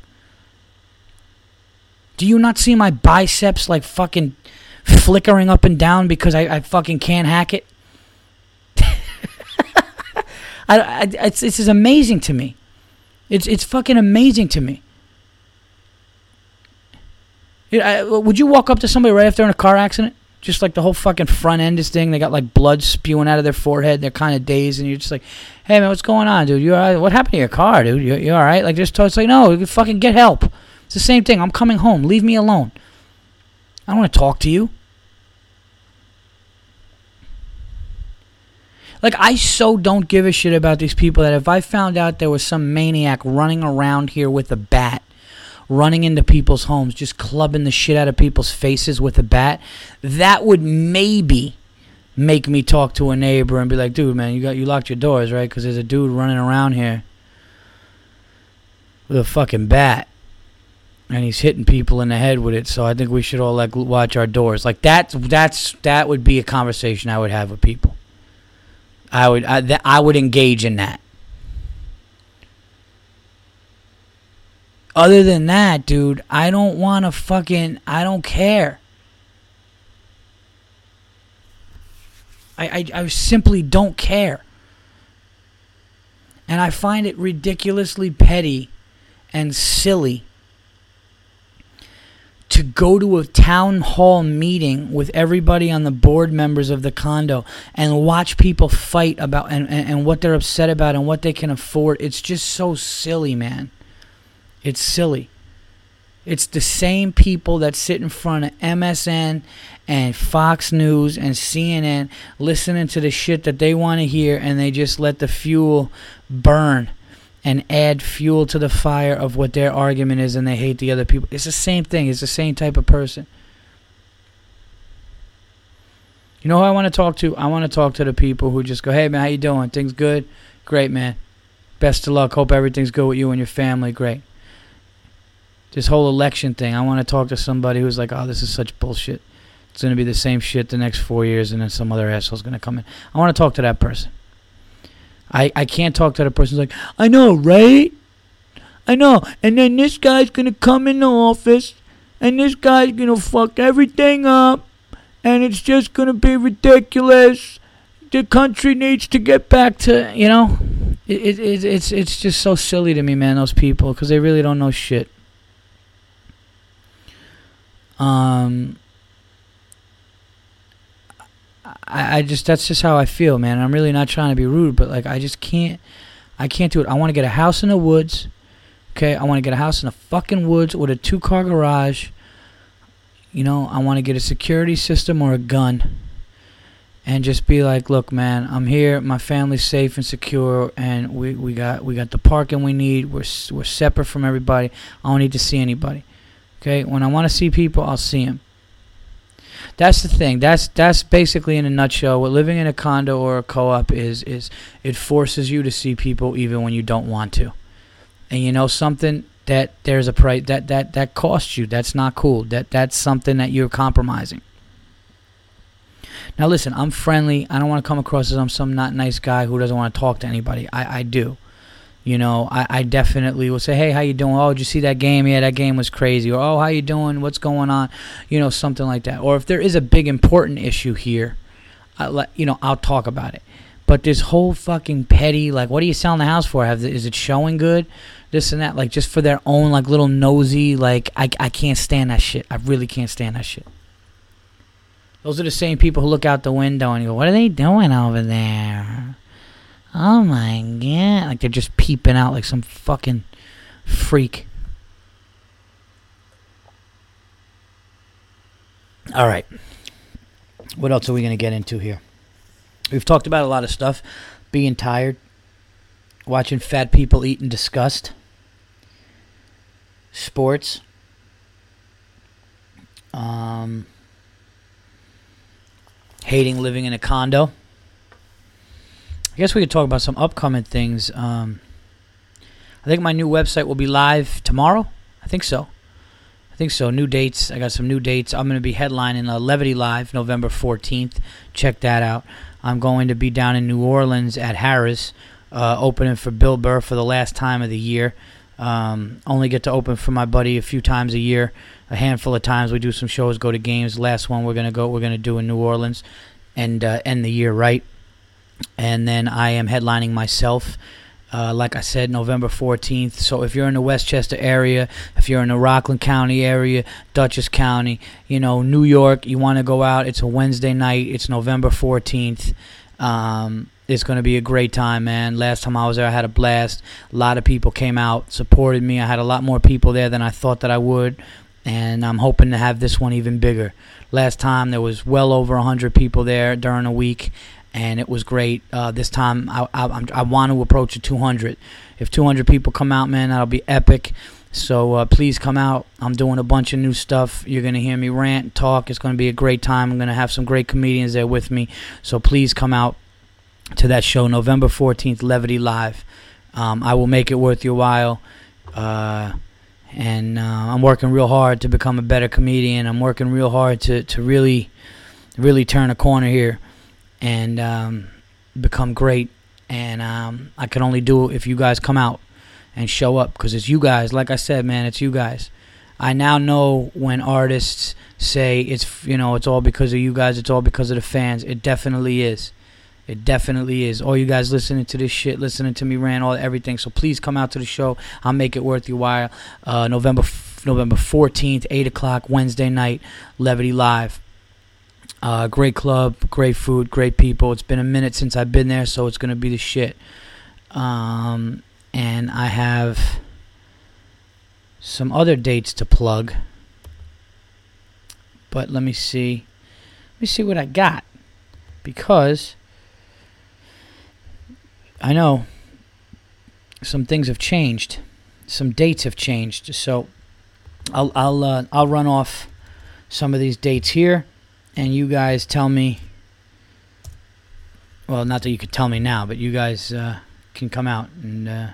Do you not see my biceps like fucking flickering up and down because I, I fucking can't hack it? I, I, it's, this is amazing to me. It's it's fucking amazing to me. It, I, would you walk up to somebody right after in a car accident? Just like the whole fucking front end is thing. They got like blood spewing out of their forehead. They're kind of dazed, and you're just like, "Hey man, what's going on, dude? You all right? What happened to your car, dude? You you all right?" Like just it's like, "No, you fucking get help." It's the same thing. I'm coming home. Leave me alone. I don't want to talk to you. Like, I so don't give a shit about these people that if I found out there was some maniac running around here with a bat, running into people's homes, just clubbing the shit out of people's faces with a bat, that would maybe make me talk to a neighbor and be like, dude, man, you got you locked your doors, right? Because there's a dude running around here with a fucking bat and he's hitting people in the head with it. So I think we should all like watch our doors. Like that's that's that would be a conversation I would have with people. I would I, th- I would engage in that. Other than that, dude, I don't want to fucking I don't care. I, I I simply don't care. And I find it ridiculously petty and silly to go to a town hall meeting with everybody on the board members of the condo and watch people fight about and, and, and, what they're upset about and what they can afford. It's just so silly, man. It's silly. It's the same people that sit in front of MSN and Fox News and CNN listening to the shit that they want to hear and they just let the fuel burn and add fuel to the fire of what their argument is and they hate the other people. It's the same thing. It's the same type of person. You know who I want to talk to? I want to talk to the people who just go, "Hey man, how you doing? Things good? Great, man. Best of luck. Hope everything's good with you and your family. Great." This whole election thing, I want to talk to somebody who's like, "Oh, this is such bullshit. It's going to be the same shit the next 4 years and then some other asshole's going to come in." I want to talk to that person. I, I can't talk to the person like, I know, right? I know. And then this guy's going to come in the office and this guy's going to fuck everything up and it's just going to be ridiculous. The country needs to get back to, you know, it, it, it's, it's just so silly to me, man, those people, because they really don't know shit. Um, I, I just that's just how I feel, man. I'm really not trying to be rude, but like I just can't I can't do it. I want to get a house in the woods. Okay, I want to get a house in the fucking woods with a two car garage. You know, I want to get a security system or a gun. And just be like, look, man, I'm here. My family's safe and secure, and we, we got we got the parking we need. We're we're separate from everybody. I don't need to see anybody. Okay, when I want to see people, I'll see them. That's the thing. That's that's basically in a nutshell what living in a condo or a co-op is is it forces you to see people even when you don't want to. And you know something that there's a price that that that costs you. That's not cool. That that's something that you're compromising. Now listen, I'm friendly. I don't want to come across as I'm some not nice guy who doesn't want to talk to anybody. I I do. You know, I, I definitely will say, hey, how you doing? Oh, did you see that game? Yeah, that game was crazy. Or oh, how you doing? What's going on? You know, something like that. Or if there is a big important issue here, I let you know, I'll talk about it. But this whole fucking petty, like, what are you selling the house for? Have is it showing good? This and that, like, just for their own, like, little nosy, like, I I can't stand that shit. I really can't stand that shit. Those are the same people who look out the window and go, "What are they doing over there?" Oh my god! Like they're just peeping out like some fucking freak. All right. What else are we going to get into here? We've talked about a lot of stuff. Being tired, watching fat people eat in disgust, sports, um, hating living in a condo. I guess we could talk about some upcoming things. Um, I think my new website will be live tomorrow. I think so. I think so. New dates. I got some new dates. I'm going to be headlining a Levity Live November 14th. Check that out. I'm going to be down in New Orleans at Harrah's, uh, opening for Bill Burr for the last time of the year. Um, only get to open for my buddy a few times a year, a handful of times. We do some shows, go to games. Last one we're gonna go, we're gonna do in New Orleans, and uh, end the year right. And then I am headlining myself. Uh, like I said, November 14th. So if you're in the Westchester area, if you're in the Rockland County area, Dutchess County, you know, New York, you want to go out, it's a Wednesday night. It's November 14th. Um, it's going to be a great time, man. Last time I was there, I had a blast. A lot of people came out, supported me. I had a lot more people there than I thought that I would, and I'm hoping to have this one even bigger. Last time there was well over 100 people there during a week, and it was great. Uh, this time I, I, I want to approach a 200. If 200 people come out, man, that'll be epic. So uh, please come out. I'm doing a bunch of new stuff. You're going to hear me rant, talk. It's going to be a great time. I'm going to have some great comedians there with me. So please come out to that show, November 14th, Levity Live. Um, I will make it worth your while. Uh, and uh, I'm working real hard to become a better comedian. I'm working real hard to, to really, really turn a corner here and um, become great. And um, I can only do it if you guys come out and show up because it's you guys. Like I said, man, it's you guys. I now know when artists say it's you know it's all because of you guys, it's all because of the fans. It definitely is. It definitely is. All you guys listening to this shit, listening to me rant, all everything. So please come out to the show. I'll make it worth your while. Uh, November November fourteenth, eight o'clock, Wednesday night, Levity Live. Uh, great club, great food, great people. It's been a minute since I've been there, so it's gonna be the shit. Um, and I have some other dates to plug. But let me see. Let me see what I got. Because I know some things have changed. Some dates have changed. So I'll I'll uh, I'll run off some of these dates here and you guys tell me well, not that you could tell me now, but you guys uh, can come out and uh,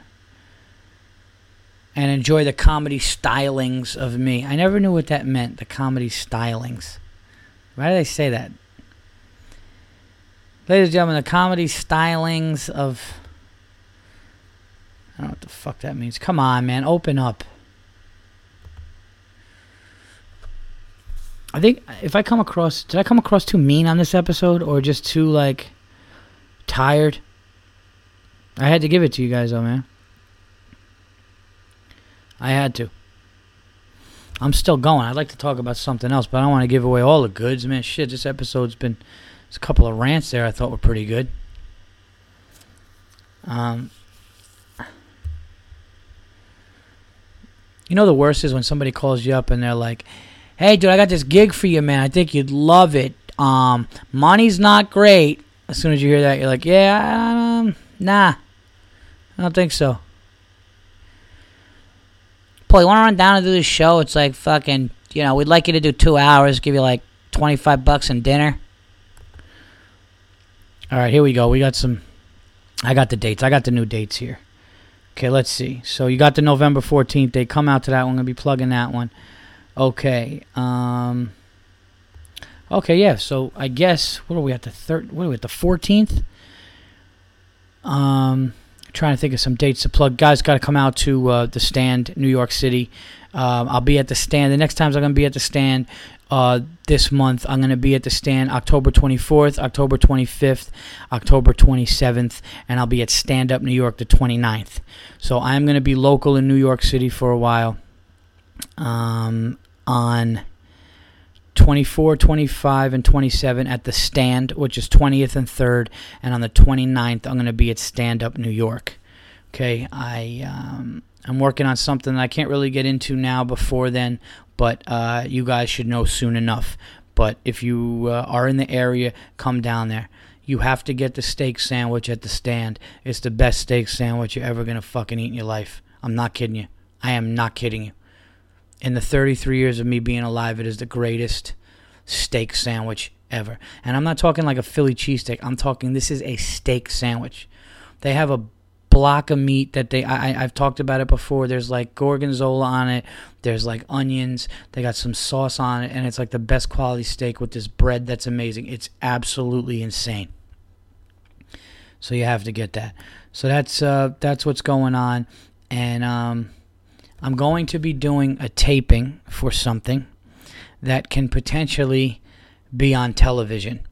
and enjoy the comedy stylings of me. I never knew what that meant, the comedy stylings. Why do they say that? Ladies and gentlemen, the comedy stylings of. I don't know what the fuck that means. Come on, man. Open up. I think if I come across. Did I come across too mean on this episode? Or just too, like. tired? I had to give it to you guys, though, man. I had to. I'm still going. I'd like to talk about something else, but I don't want to give away all the goods. Man, shit, this episode's been. There's a couple of rants there I thought were pretty good. Um, you know, the worst is when somebody calls you up and they're like, hey, dude, I got this gig for you, man. I think you'd love it. Um, money's not great. As soon as you hear that, you're like, yeah, um, nah, I don't think so. Paul, you want to run down and do this show? It's like fucking, you know, we'd like you to do two hours, give you like 25 bucks and dinner. All right, here we go. We got some, I got the dates. I got the new dates here. Okay, let's see. So you got the November 14th date. Come out to that one. I'm going to be plugging that one. Okay. Um, okay, yeah. So I guess, what are we at the third, what are we at the 14th? Um, trying to think of some dates to plug. Guys, got to come out to uh, the stand, New York City. Um, I'll be at the stand. The next times I'm to be at the stand uh, this month, I'm going to be at the stand October 24th, October 25th, October 27th, and I'll be at Stand Up New York the 29th. So I'm going to be local in New York City for a while. Um, on 24, 25, and 27 at the stand, which is 20th and 3rd. And on the 29th, I'm going to be at Stand Up New York. Okay, I um, I'm working on something that I can't really get into now before then, but uh, you guys should know soon enough. But if you uh, are in the area, come down there. You have to get the steak sandwich at the stand. It's the best steak sandwich you're ever gonna fucking eat in your life. I'm not kidding you. I am not kidding you. In the 33 years of me being alive, it is the greatest steak sandwich ever. And I'm not talking like a Philly cheesesteak. I'm talking this is a steak sandwich. They have a block of meat that they I, I've talked about it before. There's like gorgonzola on it. There's like onions. They got some sauce on it, and it's like the best quality steak with this bread that's amazing. It's absolutely insane. So you have to get that. So that's uh, that's what's going on, and um, I'm going to be doing a taping for something that can potentially be on television,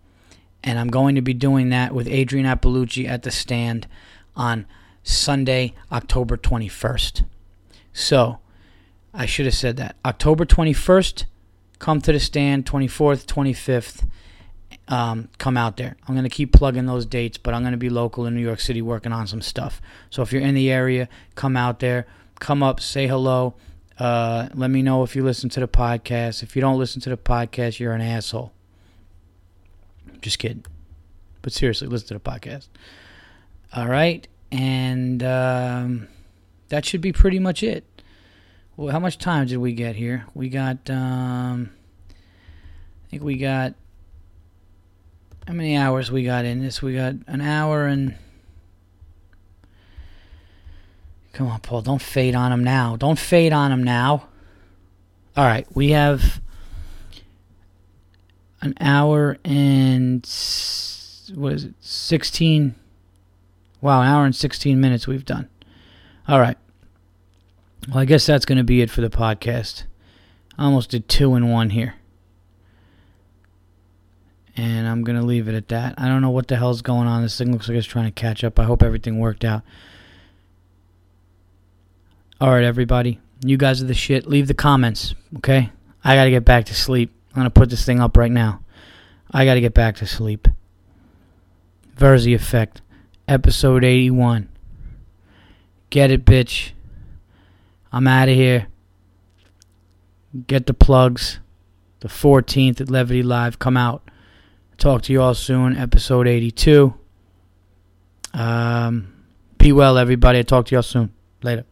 and I'm going to be doing that with Adrienne Iapalucci at the stand on Sunday, October 21st. So, I should have said that. October 21st, come to the stand. 24th, 25th, um, come out there. I'm going to keep plugging those dates, but I'm going to be local in New York City working on some stuff. So, if you're in the area, come out there. Come up, say hello. Uh, let me know if you listen to the podcast. If you don't listen to the podcast, you're an asshole. Just kidding. But seriously, listen to the podcast. All right and um, that should be pretty much it. Well, how much time did we get here? We got, um, I think we got, how many hours we got in this? We got an hour and. Come on, Paul. Don't fade on him now. Don't fade on him now. All right. We have an hour and. What is it? 16 Wow, an hour and 16 minutes we've done. All right. Well, I guess that's going to be it for the podcast. I almost did two in one here. And I'm going to leave it at that. I don't know what the hell's going on. This thing looks like it's trying to catch up. I hope everything worked out. All right, everybody. You guys are the shit. Leave the comments, okay? I got to get back to sleep. I'm going to put this thing up right now. I got to get back to sleep. Virzi Effect episode 81. Get it, bitch. I'm out of here. Get the plugs. The 14th at Levity Live. Come out. Talk to you all soon. Episode 82. Um, be well, everybody. I'll talk to you all soon. Later.